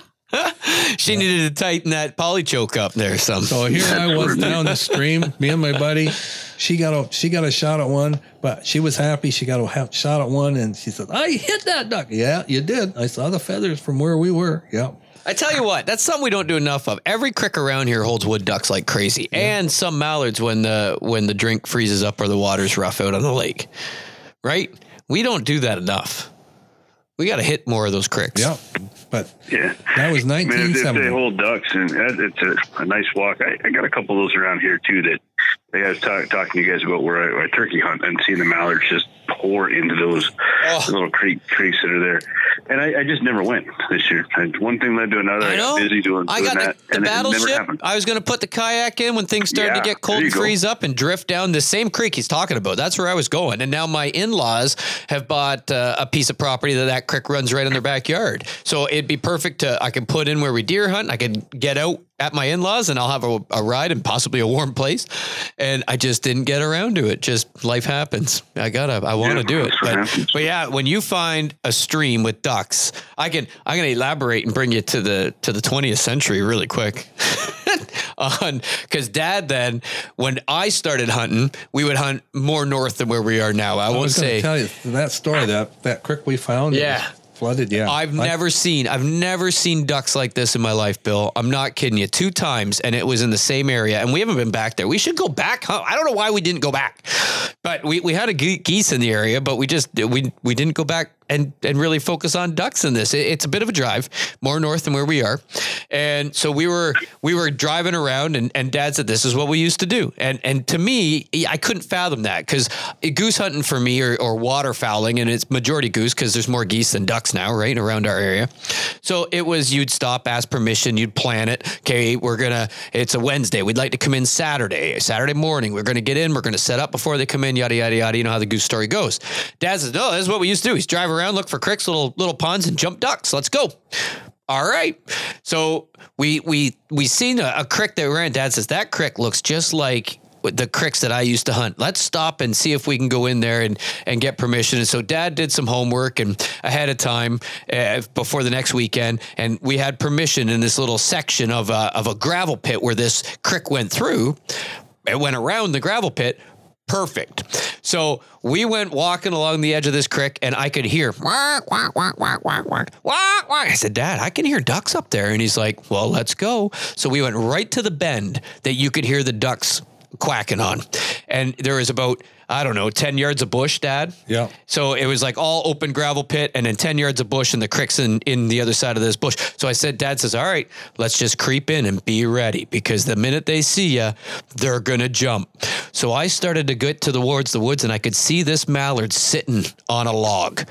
She needed to tighten that poly choke up there some. So here I was down the stream, me and my buddy. She got a she got a shot at one, but she was happy. She got a ha- shot at one, and she said, "I hit that duck." Yeah, you did. I saw the feathers from where we were. Yeah. I tell you what, that's something we don't do enough of. Every crick around here holds wood ducks like crazy, and some mallards when the when the drink freezes up or the water's rough out on the lake. Right? We don't do that enough. We got to hit more of those cricks. Yeah. But Yeah. that was I mean, if, if 1970. they hold ducks, and uh, it's a, a nice walk. I, I got a couple of those around here too. That I was talk, talking to you guys about where I, I turkey hunt and seeing the mallards just pour into those Oh. little creek creeks that are there. And I, I just never went this year. And one thing led to another. I know. got busy doing, I doing got that, the, the and it never battleship. I was going to put the kayak in when things started to get cold and go. freeze up and drift down the same creek he's talking about. That's where I was going. And now my in-laws have bought uh, a piece of property that that creek runs right in their backyard. So it'd be perfect to I could put in where we deer hunt. I could get out at my in-laws and I'll have a, a ride and possibly a warm place. And I just didn't get around to it. Just life happens. I gotta. I want to Yeah, do it. But, but yeah, when you find a stream with ducks, I can I'm gonna elaborate and bring you to the to the 20th century really quick. On because Dad then when I started hunting, we would hunt more north than where we are now. I, I won't was going say to tell you that story that that creek we found. that Yeah. was flooded. Yeah. I've I- never seen I've never seen ducks like this in my life, Bill. I'm not kidding you. Two times, and it was in the same area, and we haven't been back there. We should go back. Huh? I don't know why we didn't go back, but we, we had a ge- geese in the area, but we just we we didn't go back and and really focus on ducks in this. It- it's a bit of a drive, more north than where we are, and so we were we were driving around, and, and Dad said this is what we used to do, and and to me, I couldn't fathom that because goose hunting for me or, or waterfowling, and it's majority goose because there's more geese than ducks now, right around our area. So it was you'd stop, ask permission, you'd plan it. Okay, we're gonna. It's a Wednesday. We'd like to come in Saturday, Saturday morning. We're gonna get in. We're gonna set up before they come in. Yada yada yada. You know how the goose story goes. Dad says, "No, this is what we used to do. He's drive around, look for creeks, little little ponds, and jump ducks. Let's go." All right. So we we we seen a, a that ran. Dad says that creek looks just like the cricks that I used to hunt. Let's stop and see if we can go in there and and get permission. And so Dad did some homework and ahead of time uh, before the next weekend, and we had permission in this little section of a, of a gravel pit where this crick went through. It went around the gravel pit. Perfect. So we went walking along the edge of this creek and I could hear quack, quack, quack, quack, quack, quack. I said, Dad, I can hear ducks up there. And he's like, Well, let's go. So we went right to the bend that you could hear the ducks quacking on. And there was about, I don't know, 10 yards of bush, Dad. Yeah. So it was like all open gravel pit and then 10 yards of bush and the creek's in, in the other side of this bush. So I said, Dad says, All right, let's just creep in and be ready because the minute they see you, they're going to jump. So I started to get to towards the woods and I could see this mallard sitting on a log.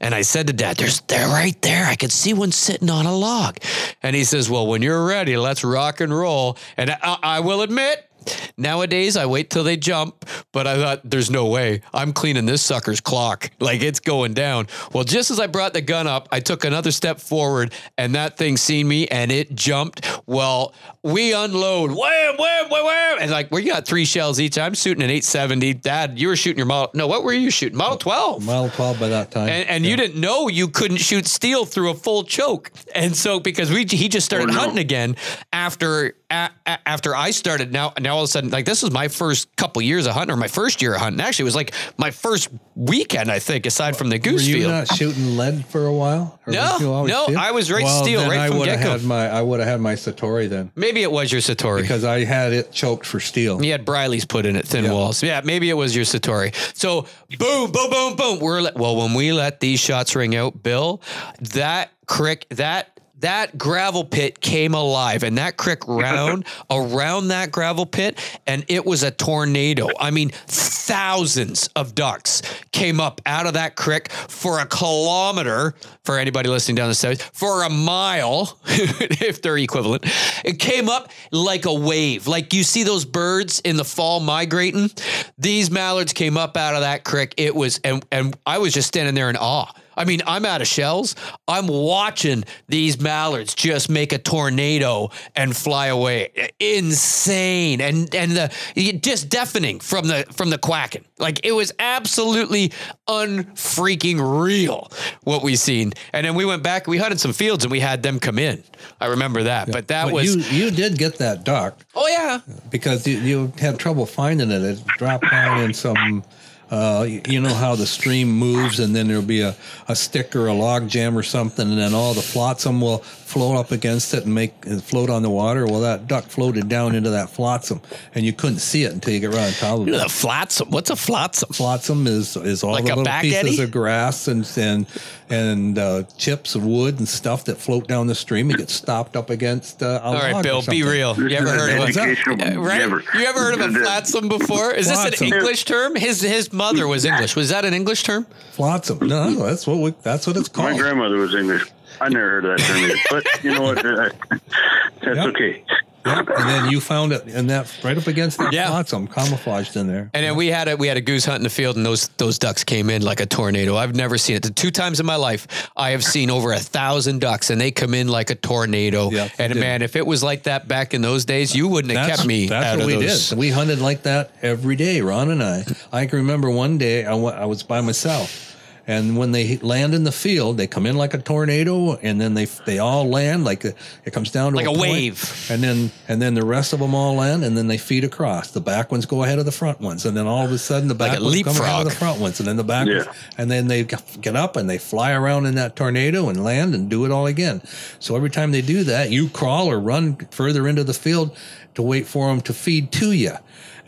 And I said to Dad, There's they're right there. I could see one sitting on a log. And he says, Well, when you're ready, let's rock and roll. And I, I will admit, Nowadays, I wait till they jump, but I thought there's no way. I'm cleaning this sucker's clock. Like it's going down. Well, just as I brought the gun up, I took another step forward and that thing seen me and it jumped. Well, we unload. Wham, wham, wham, wham. And like, we got three shells each. I'm shooting an 870. Dad, you were shooting your model. No, what were you shooting? Model 12. Model 12 by that time. And, and you didn't know you couldn't shoot steel through a full choke. And so because we he just started Oh, no. hunting again after a, a- after I started. Now now all of a sudden like this was my first couple years of hunting or my first year of hunting. Actually, it was like my first weekend I think aside from the goose Were you field. not shooting lead for a while? No, was you always no? I was right well, steel right I from would have get-go. had my I would have had my Satori then Maybe it was your Satori. because I had it choked for steel. You had Briley's put in it, thin Yeah. walls. Yeah, maybe it was your Satori. So boom, boom, boom, boom. We're le- well when we let these shots ring out, Bill, that crick, that that gravel pit came alive, and that creek round around that gravel pit, and it was a tornado. I mean, thousands of ducks came up out of that creek for a kilometer. For anybody listening down the south, for a mile, if they're equivalent, it came up like a wave. Like you see those birds in the fall migrating. These mallards came up out of that creek. It was, and and I was just standing there in awe. I mean, I'm out of shells. I'm watching these mallards just make a tornado and fly away. Insane and and the just deafening from the from the quacking. Like it was absolutely unfreaking real what we seen. And then we went back. We hunted some fields and we had them come in. I remember that. But that But was you you did get that duck oh yeah. because you, you had trouble finding it. It dropped down in some. Uh, you know how the stream moves, and then there'll be a, a stick or a log jam or something, and then all the flotsam will float up against it and make it float on the water. Well, that duck floated down into that flotsam, and you couldn't see it until you get right on top of it. The flotsam. What's a flotsam? flotsam is is all Like the little pieces eddy? of grass and and and uh, chips of wood and stuff that float down the stream and get stopped up against. Uh, a All right, log or Bill, be real. You ever heard of a right? never. You ever heard of a flotsam before? Is this an English term? His his mother was English. Was that an English term? Flotsam. No, that's what we, that's what it's called. My grandmother was English. I never heard of that term either. But you know what? That's Yep. okay. Yep. And then you found it in that right up against that Yeah. flotsam, camouflaged in there. And then we had a we had a goose hunt in the field, and those those ducks came in like a tornado. I've never seen it. The two times in my life, I have seen over a thousand ducks, and they come in like a tornado. Yeah, they and did. man, if it was like that back in those days, you wouldn't have kept me That's out what of we those. did. We hunted like that every day, Ron and I. I can remember one day I wa- I was by myself, and when they land in the field, they come in like a tornado, and then they they all land like a, it comes down to Like a point, wave. and then and then the rest of them all land, and then they feed across. The back ones go ahead of the front ones, and then all of a sudden the back a ones come ahead leapfrog. of the front ones, and then the back Yeah. ones, and then they get up and they fly around in that tornado and land and do it all again. So every time they do that, you crawl or run further into the field to wait for them to feed to you.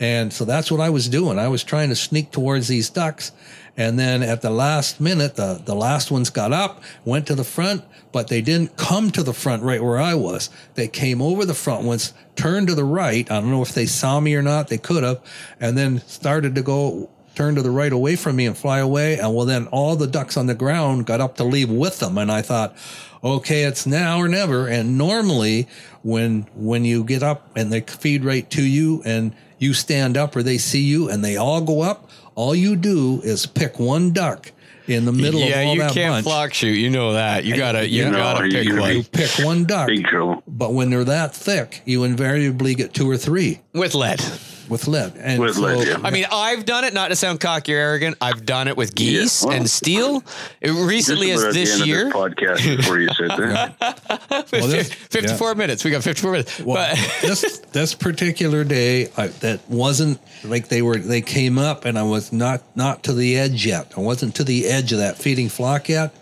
And so that's what I was doing. I was trying to sneak towards these ducks. And then at the last minute, the, the last ones got up, went to the front, but they didn't come to the front right where I was. They came over the front ones, turned to the right. I don't know if they saw me or not. They could have. And then started to go turn to the right away from me and fly away. And well, then all the ducks on the ground got up to leave with them. And I thought, okay, it's now or never. And normally when, when you get up and they feed right to you and you stand up or they see you and they all go up, all you do is pick one duck in the middle yeah, of all that Yeah, you can't bunch. flock shoot. You know that. You gotta you Yeah. gotta No, pick you- one You pick one duck, Big but when they're that thick, you invariably get two or three. with lead. With lead. And With lead, yeah. I mean, I've done it. Not to sound cocky or arrogant, I've done it with geese Yeah, well, and steel. It recently Just as about at the this end of year. podcast before you said that. Well, this- 54 minutes. We got 54 minutes. Well, but this this particular day, I, that wasn't like they were. They came up, and I was not not to the edge yet. I wasn't to the edge of that feeding flock yet,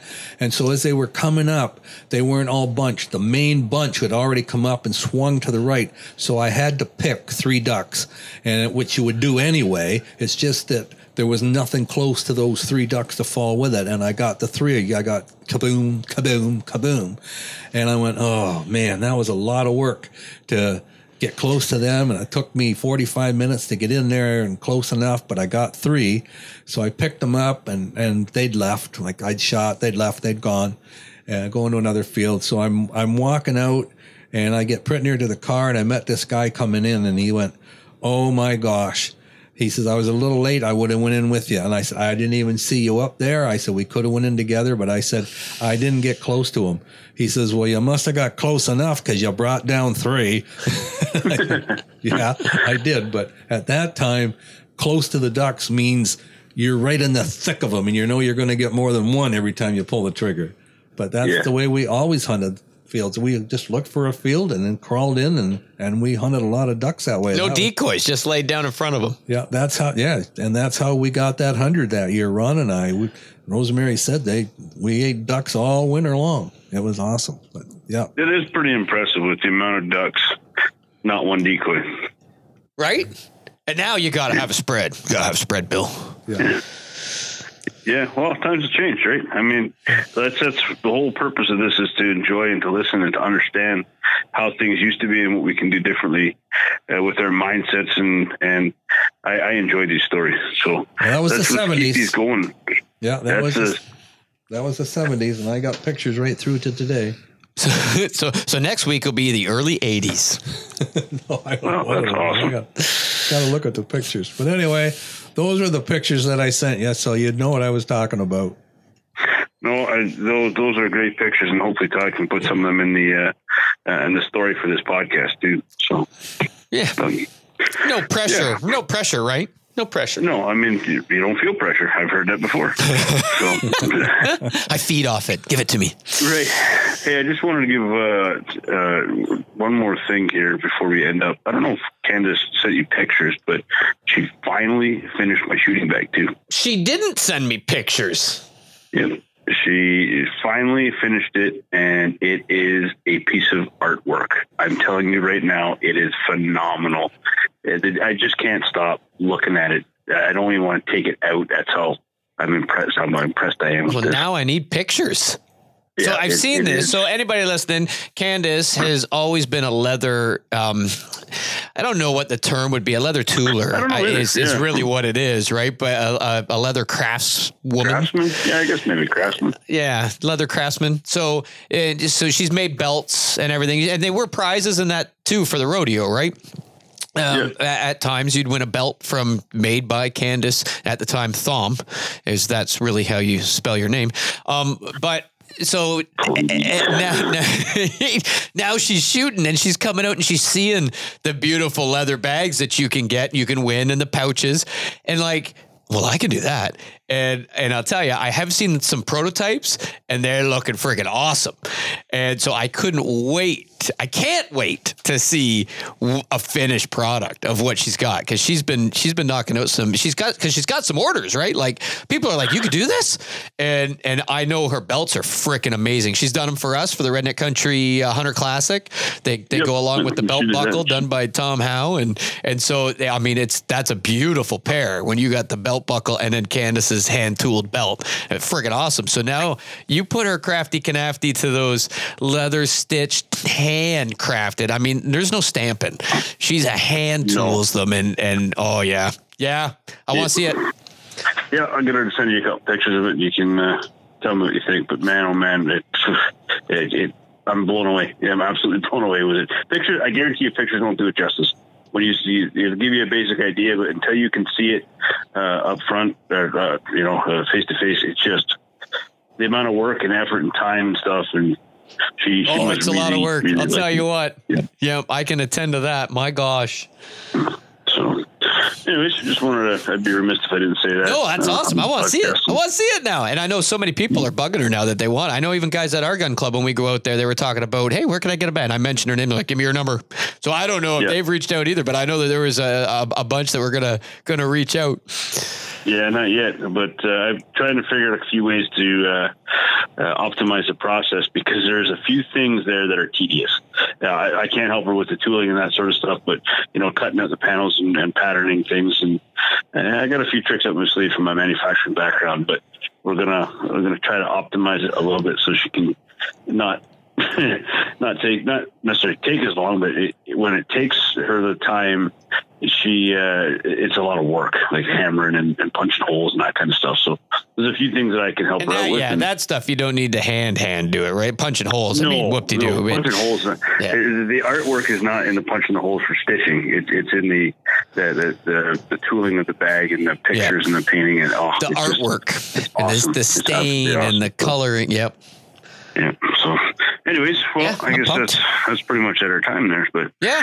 and so as they were coming up, they weren't all bunched. The main bunch had already come up and swung to the right, so I had to pick three ducks, and which you would do anyway. It's just that there was nothing close to those three ducks to fall with it, and I got the three. I got kaboom, kaboom, kaboom, and I went, oh man, that was a lot of work to get close to them, and it took me 45 minutes to get in there and close enough, but I got three, so I picked them up, and and they'd left, like I'd shot, they'd left, they'd gone, and going to another field. So I'm I'm walking out, and I get pretty near to the car, and I met this guy coming in, and he went, oh my gosh. He says, I was a little late. I would have went in with you. And I said, I didn't even see you up there. I said, we could have went in together, but I said, I didn't get close to him. He says, well, you must have got close enough because you brought down three. yeah, I did. But at that time, close to the ducks means you're right in the thick of them and you know you're going to get more than one every time you pull the trigger. But that's Yeah. the way we always hunted fields. We just looked for a field and then crawled in and, and we hunted a lot of ducks that way. no That was- decoys, just laid down in front of them. yeah, that's how. Yeah, and that's how we got that hundred that year. Ron and I, we, Rosemary said they we ate ducks all winter long. It was awesome. But yeah, It is pretty impressive with the amount of ducks, not one decoy. Right? And now you got to have a spread. You got to have a spread, Bill. yeah, Yeah, well, times have changed, right? I mean, that's that's the whole purpose of this is to enjoy and to listen and to understand how things used to be and what we can do differently uh, with our mindsets and and I, I enjoy these stories. So that was the that's what 70s. going. yeah. That That's was a, the, that was the seventies, and I got pictures right through to today. So, so, so next week will be the early 80s. Oh, I, Well, I that's don't know. I awesome. Got, got to look at the pictures. But anyway, those are the pictures that I sent you, so you'd know what I was talking about. no, I, those those are great pictures, and hopefully Todd can put some of them in the uh, uh, in the story for this podcast too. So, Yeah. um, No pressure. No pressure, right? No pressure. no, I mean you, you don't feel pressure. I've heard that before. so. I feed off it. Give it to me. Right. Hey, I just wanted to give uh, uh, one more thing here before we end up. I don't know if Candace sent you pictures, but she finally finished my shooting bag too. She didn't send me pictures. Yeah. She finally finished it, and it is a piece of artwork. I'm telling you right now, it is phenomenal. I just can't stop looking at it. I don't even want to take it out. That's how I'm impressed. How impressed I am with Well, now I need pictures. So Yeah, I've it- seen it this. is. So anybody listening, Candace has always been a leather. Um, I don't know what the term would be. A leather tooler I don't know either, is, is really what it is, right? But a, a, a leather craftswoman. Craftsman? Yeah, I guess maybe craftsman. Yeah, leather craftsman. So, so she's made belts and everything, and they were prizes in that too for the rodeo, right? Um, At times, you'd win a belt from made by Candace at the time. Thom, is that's really how you spell your name. Um, but so eh, eh, now, now, now she's shooting and she's coming out and she's seeing the beautiful leather bags that you can get, you can win, and the pouches, and like. Well, I can do that. And and I'll tell you, I have seen some prototypes and they're looking freaking awesome. And so I couldn't wait. I can't wait to see a finished product of what she's got cuz she's been she's been knocking out some she's got cuz she's got some orders, right? Like people are like, "You could do this?" And and I know her belts are freaking amazing. She's done them for us for the Redneck Country uh, Hunter Classic. They they Yep. go along with the belt that. buckle done by Tom Howe, and and so I mean it's that's a beautiful pair when you got the belt buckle and then Candace's hand tooled belt, It's freaking awesome. So now you put her crafty canafty to those leather stitched, hand crafted. I mean, there's no stamping. She's a hand No. tools them, and and oh yeah, yeah, I want to see it. Yeah, I'll get her to send you a couple pictures of it. You can uh, tell me what you think. But man, oh man, it, it, it I'm blown away. Yeah, I'm absolutely blown away with it. Pictures, I guarantee you, pictures don't do it justice. When you see, it'll give you a basic idea, but until you can see it uh, up front or uh, you know face to face, it's just the amount of work and effort and time and stuff. And she, she Oh, it's a lot of work. really I'll tell you what. Yeah. Yep, I can attend to that. My gosh. So anyways, just wanted to. I'd be remiss if I didn't say that. No, that's uh, awesome. I want to see it. I want to see it now. And I know so many people are bugging her now that they want. I know even guys at our gun club when we go out there, they were talking about, hey, where can I get a bed? And I mentioned her name. They're like, give me your number. So I don't know if Yeah. they've reached out either, but I know that there was a, a, a bunch that were gonna gonna reach out. Yeah, not yet, but uh, I'm trying to figure out a few ways to uh, uh, optimize the process because there's a few things there that are tedious. Uh, I, I can't help her with the tooling and that sort of stuff, but you know, cutting out the panels and, and patterning things, and, and I got a few tricks up my sleeve from my manufacturing background. But we're gonna we're gonna try to optimize it a little bit so she can not not take not necessarily take as long, but it, when it takes her the time, she uh, it's a lot of work, like hammering and, and punching holes and that kind of stuff. So there's a few things that I can help And her out with. yeah, and- that stuff you don't need to hand hand do it, right? Punching holes. I mean, whoop de no, doo. punching holes. Yeah. Uh, The artwork is not in the punching the holes for stitching. It, it's in the the, the the the tooling of the bag and the pictures and the painting and oh, The it's just- artwork and awesome. the, stain absolutely and the coloring. Yep. yeah. Anyways, well, Yeah, I guess pumped. that's that's pretty much at our time there. But Yeah.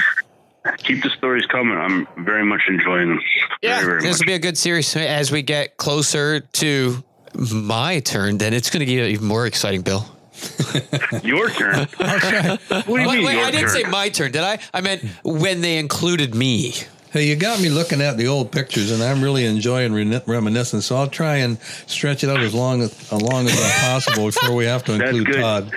keep the stories coming. I'm very much enjoying them. Yeah. very, very this much. will be a good series as we get closer to my turn. Then it's going to get even more exciting, Bill. Your turn. what do you Wait, mean? wait, I didn't turn? say my turn, did I? I meant when they included me. Hey, you got me looking at the old pictures, and I'm really enjoying re- reminiscing. So I'll try and stretch it out as long as, as long as possible before we have to That's include good. Todd.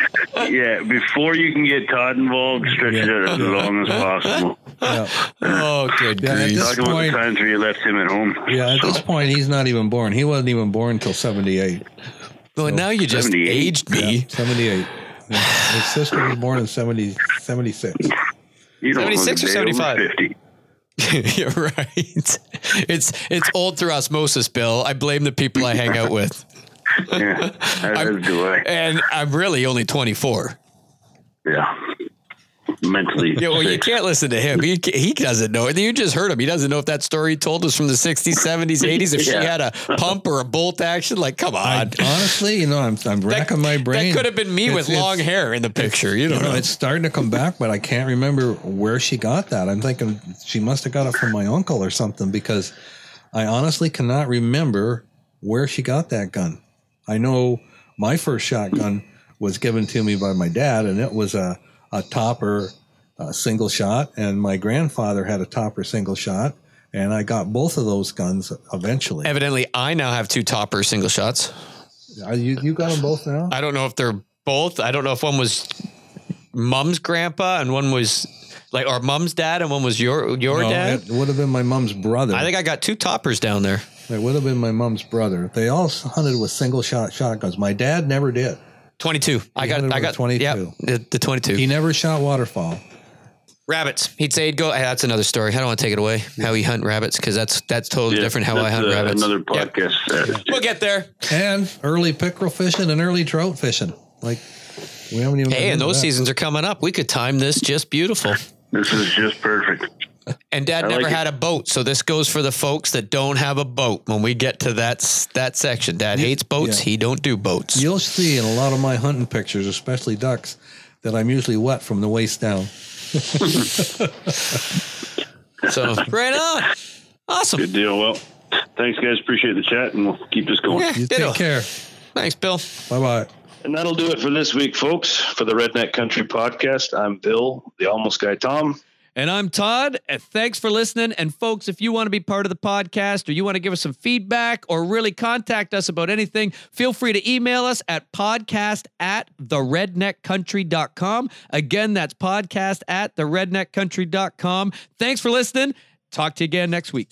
Yeah, before you can get Todd involved, stretch it out as long as possible. Yeah, Oh, good Yeah, grief. this- Talk about point- the times where you left him at home. yeah. At this point, he's not even born. He wasn't even born until '78. Well, now you just 78. aged me. '78. Yeah. His sister was born in 70, 76. You don't 76 or look a day over 75? 50. You're right. It's it's old through osmosis, Bill. I blame the people I hang out with, Yeah, as do I. and I'm really only 24. Yeah. Mentally. Yeah, well, you can't listen to him. He he doesn't know. You just heard him. He doesn't know if that story he told us from the 60s, 70s, 80s. If she had a pump or a bolt action, like, come I, on. honestly, you know, I'm, I'm racking my brain. That could have been me It's- with long hair in the picture. You You don't know, know. it's starting to come back, but I can't remember where she got that. I'm thinking she must have got it from my uncle or something because I honestly cannot remember where she got that gun. I know my first shotgun was given to me by my dad, and it was a, a topper uh, single shot, and my grandfather had a topper single shot, and I got both of those guns eventually. Evidently, I now have two topper single shots. Are you, you got them both now? I don't know if they're both. I don't know if one was mom's grandpa and one was like our mom's dad and one was your your No, dad. it would have been my mom's brother. I think I got two toppers down there. It would have been my mom's brother. They all hunted with single shot shotguns. My dad never did. 22. I got I got 22. Yeah, the, the 22. He never shot waterfowl. rabbits. He'd say he'd go. Hey, that's another story. I don't want to take it away. How he hunt rabbits because that's that's totally Yeah, different how I hunt uh, rabbits. Another Yep. podcast. Uh, We'll get there. And early pickerel fishing and early trout fishing. Like we haven't even. Hey, and those that. seasons are coming up. We could time this just beautiful. this is just perfect. And Dad I never like it. had a boat, so this goes for the folks that don't have a boat. When we get to that that section, Dad hates boats. yeah. He don't do boats. You'll see in a lot of my hunting pictures, especially ducks, that I'm usually wet from the waist down. So right on. Awesome. Good deal. Well, thanks, guys. Appreciate the chat, and we'll keep this going. Yeah, You ditto. take care. Thanks, Bill. Bye bye. And that'll do it for this week, folks. For the Redneck Country Podcast, I'm Bill, the Almost Guy Tom. And I'm Todd. And thanks for listening. And folks, if you want to be part of the podcast or you want to give us some feedback or really contact us about anything, feel free to email us at podcast at theredneckcountry.com. Again, that's podcast at theredneckcountry.com. Thanks for listening. Talk to you again next week.